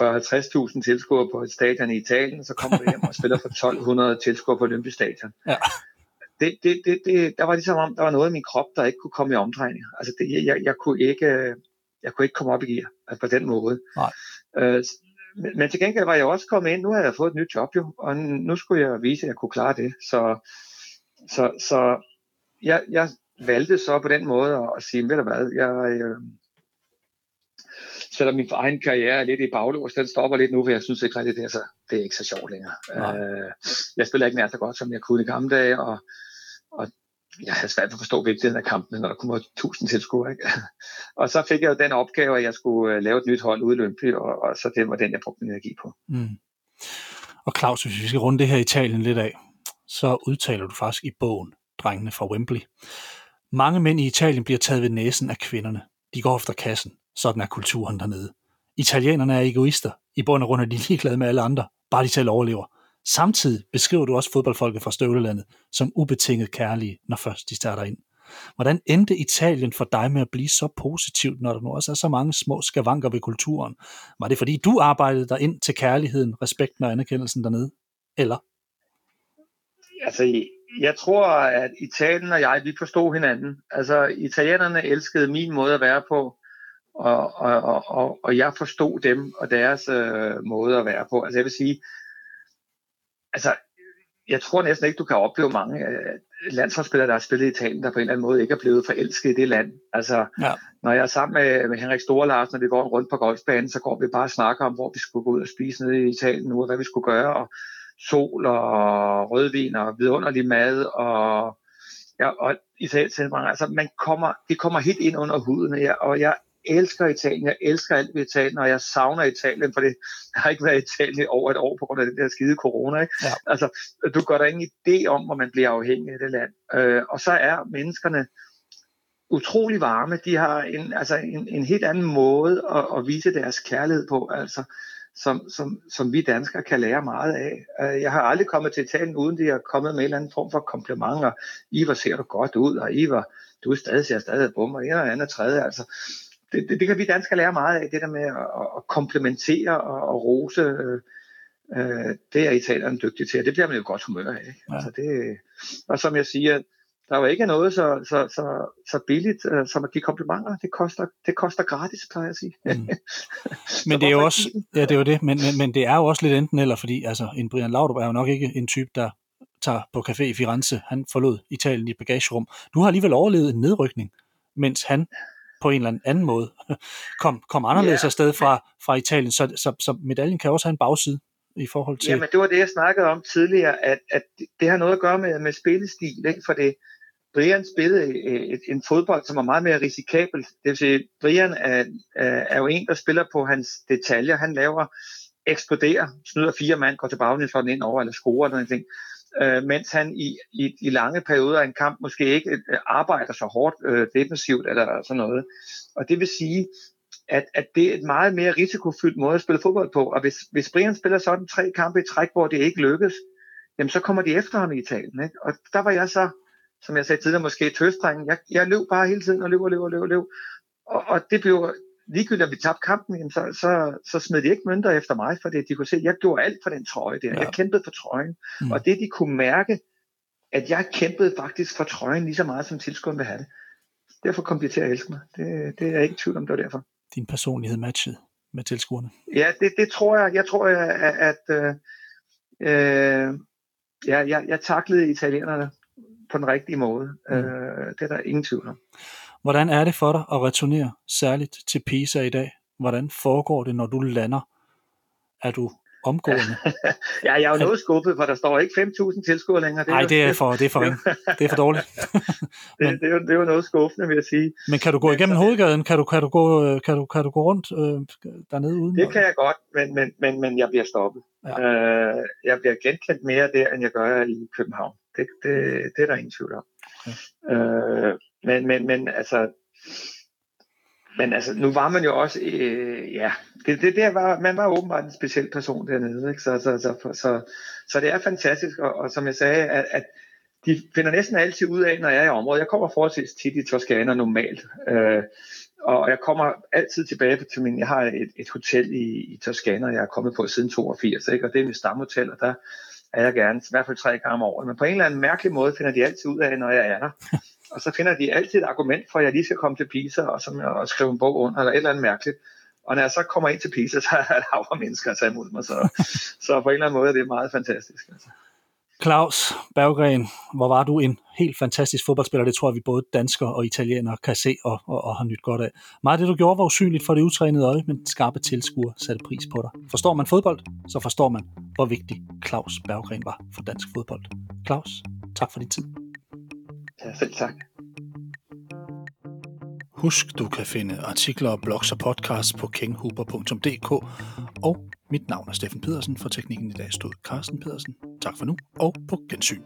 40-50.000 tilskuere på et stadion i Italien, så kommer du hjem og spiller for 1200 tilskuere på Olympisk Stadion. Ja. Det, det, det, det, der var ligesom om, der var noget i min krop, der ikke kunne komme i omdrejning. Altså det, jeg, jeg, kunne ikke, jeg kunne ikke komme op i gear altså på den måde. Nej. Øh, men til gengæld var jeg også kommet ind, nu havde jeg fået et nyt job jo, og nu skulle jeg vise, at jeg kunne klare det. Så, så, så jeg, jeg valgte så på den måde at sige, ved du hvad, jeg, øh, selvom min egen karriere er lidt i baglås, den stopper lidt nu, for jeg synes ikke rigtig, det er, så, det er ikke så sjovt længere. Øh, jeg spiller ikke nær så godt, som jeg kunne i gamle dage, og, og jeg havde svært at forstå vigtigheden af kampen, når der kommer tusind tilskuere. Ikke? og så fik jeg jo den opgave, at jeg skulle øh, lave et nyt hold ude i Lønby, og, og så det var den, jeg brugte min energi på. Mm. Og Claus, hvis vi skal runde det her Italien lidt af, så udtaler du faktisk i bogen Drengene fra Wembley. Mange mænd i Italien bliver taget ved næsen af kvinderne. De går efter kassen. Sådan er kulturen dernede. Italienerne er egoister. I bund og grund er de ligeglade med alle andre. Bare de selv overlever. Samtidig beskriver du også fodboldfolket fra Støvlelandet som ubetinget kærlige, når først de starter ind. Hvordan endte Italien for dig med at blive så positivt, når der nu også er så mange små skavanker ved kulturen? Var det fordi du arbejdede dig ind til kærligheden, respekten og anerkendelsen dernede? Eller? Altså, jeg tror, at Italien og jeg, vi forstod hinanden. Altså, italienerne elskede min måde at være på, og, og, og, og jeg forstod dem og deres øh, måde at være på. Altså, jeg vil sige, altså, jeg tror næsten ikke, du kan opleve mange øh, landsholdsspillere, der har spillet i Italien, der på en eller anden måde ikke er blevet forelsket i det land. Altså, ja. når jeg er sammen med, med Henrik Storlars, når vi går rundt på golfbanen, så går vi bare og snakker om, hvor vi skulle gå ud og spise nede i Italien nu, og hvad vi skulle gøre, og sol og rødvin og vidunderlig mad og ja, og Italien, altså man kommer, det kommer helt ind under huden, jeg, og jeg elsker Italien, jeg elsker alt ved Italien, og jeg savner Italien, for det har ikke været i Italien over et år på grund af den der skide corona. Ikke? Ja. Altså, du gør der ingen idé om, hvor man bliver afhængig af det land. Øh, og så er menneskerne utrolig varme. De har en, altså en, en helt anden måde at, at vise deres kærlighed på. Altså, som, som, som vi danskere kan lære meget af. Øh, jeg har aldrig kommet til Italien, uden de har kommet med en eller anden form for komplimenter. Ivar ser du godt ud, og Ivar, du er stadig, ser stadig bum, og en eller andet tredje. Altså, det, det, det, kan vi danskere lære meget af, det der med at, at komplementere og, og rose. Øh, det er italienerne dygtige til, og det bliver man jo godt humør af. Ikke? Ja. Altså det, og som jeg siger, der er jo ikke noget så, så, så, så billigt uh, som at give komplimenter. Det koster, det koster gratis, plejer jeg at sige. Mm. men det er jo også, ja, det er jo det, men, men, men det er jo også lidt enten eller, fordi altså, en Brian Laudrup er jo nok ikke en type, der tager på café i Firenze. Han forlod Italien i bagagerum. Du har alligevel overlevet en nedrykning, mens han på en eller anden måde kom, kom anderledes yeah. afsted fra, fra Italien. Så, så, så medaljen kan også have en bagside i forhold til... Jamen, det var det, jeg snakkede om tidligere, at, at det har noget at gøre med, med spillestil, ikke? for det, Brian spillede et, en fodbold, som var meget mere risikabel. Det vil sige, Brian er, er jo en, der spiller på hans detaljer. Han laver, eksploderer, snyder fire mand, går til baglæns for den ind over, eller scorer eller noget. Øh, mens han i, i, i lange perioder af en kamp måske ikke øh, arbejder så hårdt øh, defensivt eller sådan noget. Og det vil sige, at, at det er et meget mere risikofyldt måde at spille fodbold på. Og hvis, hvis Brian spiller sådan tre kampe i træk, hvor det ikke lykkes, jamen så kommer de efter ham i Italien. Ikke? Og der var jeg så, som jeg sagde tidligere, måske tøstdrengen. Jeg, jeg løb bare hele tiden og løb og løb og løb og løb. Og, og det blev ligegyldigt, at vi tabte kampen, jamen, så, så, så smed de ikke mønter efter mig, for det, de kunne se, at jeg gjorde alt for den trøje der. Ja. Jeg kæmpede for trøjen. Mm. Og det, de kunne mærke, at jeg kæmpede faktisk for trøjen lige så meget, som tilskueren ville have det. Derfor kom de til at elske mig. Det, det er jeg ikke tvivl om, det var derfor. Din personlighed matchet med tilskuerne? Ja, det, det tror jeg. Jeg tror, at, at øh, øh, ja, jeg, jeg taklede italienerne på den rigtige måde. Mm. Øh, det er der ingen tvivl om. Hvordan er det for dig at returnere særligt til Pisa i dag? Hvordan foregår det, når du lander? Er du omgående. ja, jeg er jo noget skuffet, for der står ikke 5.000 tilskuere længere. Nej, det er for, det er for, det er for dårligt. men, det, det, er jo, det er jo noget skuffende, vil jeg sige. Men kan du gå igennem hovedgaden? Kan du, kan, du gå, øh, kan, du, kan du gå rundt øh, dernede uden? Det kan jeg godt, men, men, men, men jeg bliver stoppet. Ja. Øh, jeg bliver genkendt mere der, end jeg gør i København. Det, det, det er der ingen tvivl om. Okay. Øh, men, men, men altså, men altså, nu var man jo også, øh, ja, det, det der var, man var åbenbart en speciel person dernede, ikke? Så, så, så, så, så det er fantastisk, og, og som jeg sagde, at, at de finder næsten altid ud af, når jeg er i området. Jeg kommer forholdsvis tit i Toskana normalt, øh, og jeg kommer altid tilbage til min, jeg har et, et hotel i, i Toskana, jeg er kommet på siden 82, ikke? og det er mit stamhotel, og der er jeg gerne, i hvert fald tre gange om året. Men på en eller anden mærkelig måde finder de altid ud af, når jeg er der. Og så finder de altid et argument for, at jeg lige skal komme til Pisa og, som, og skrive en bog under, eller et eller andet mærkeligt. Og når jeg så kommer ind til Pisa, så er der hav mennesker at tage imod mig. Så, så på en eller anden måde er det meget fantastisk. Altså. Claus Berggren, hvor var du en helt fantastisk fodboldspiller. Det tror jeg, vi både danskere og italienere kan se og, og, og har nyt godt af. Meget af det, du gjorde, var usynligt for det utrænede øje, men skarpe tilskuer satte pris på dig. Forstår man fodbold, så forstår man, hvor vigtig Claus Berggren var for dansk fodbold. Claus, tak for din tid. Ja, selv tak. Husk, du kan finde artikler, blogs og podcasts på kinghuber.dk og mit navn er Steffen Pedersen. For teknikken i dag stod Carsten Pedersen. Tak for nu, og på gensyn.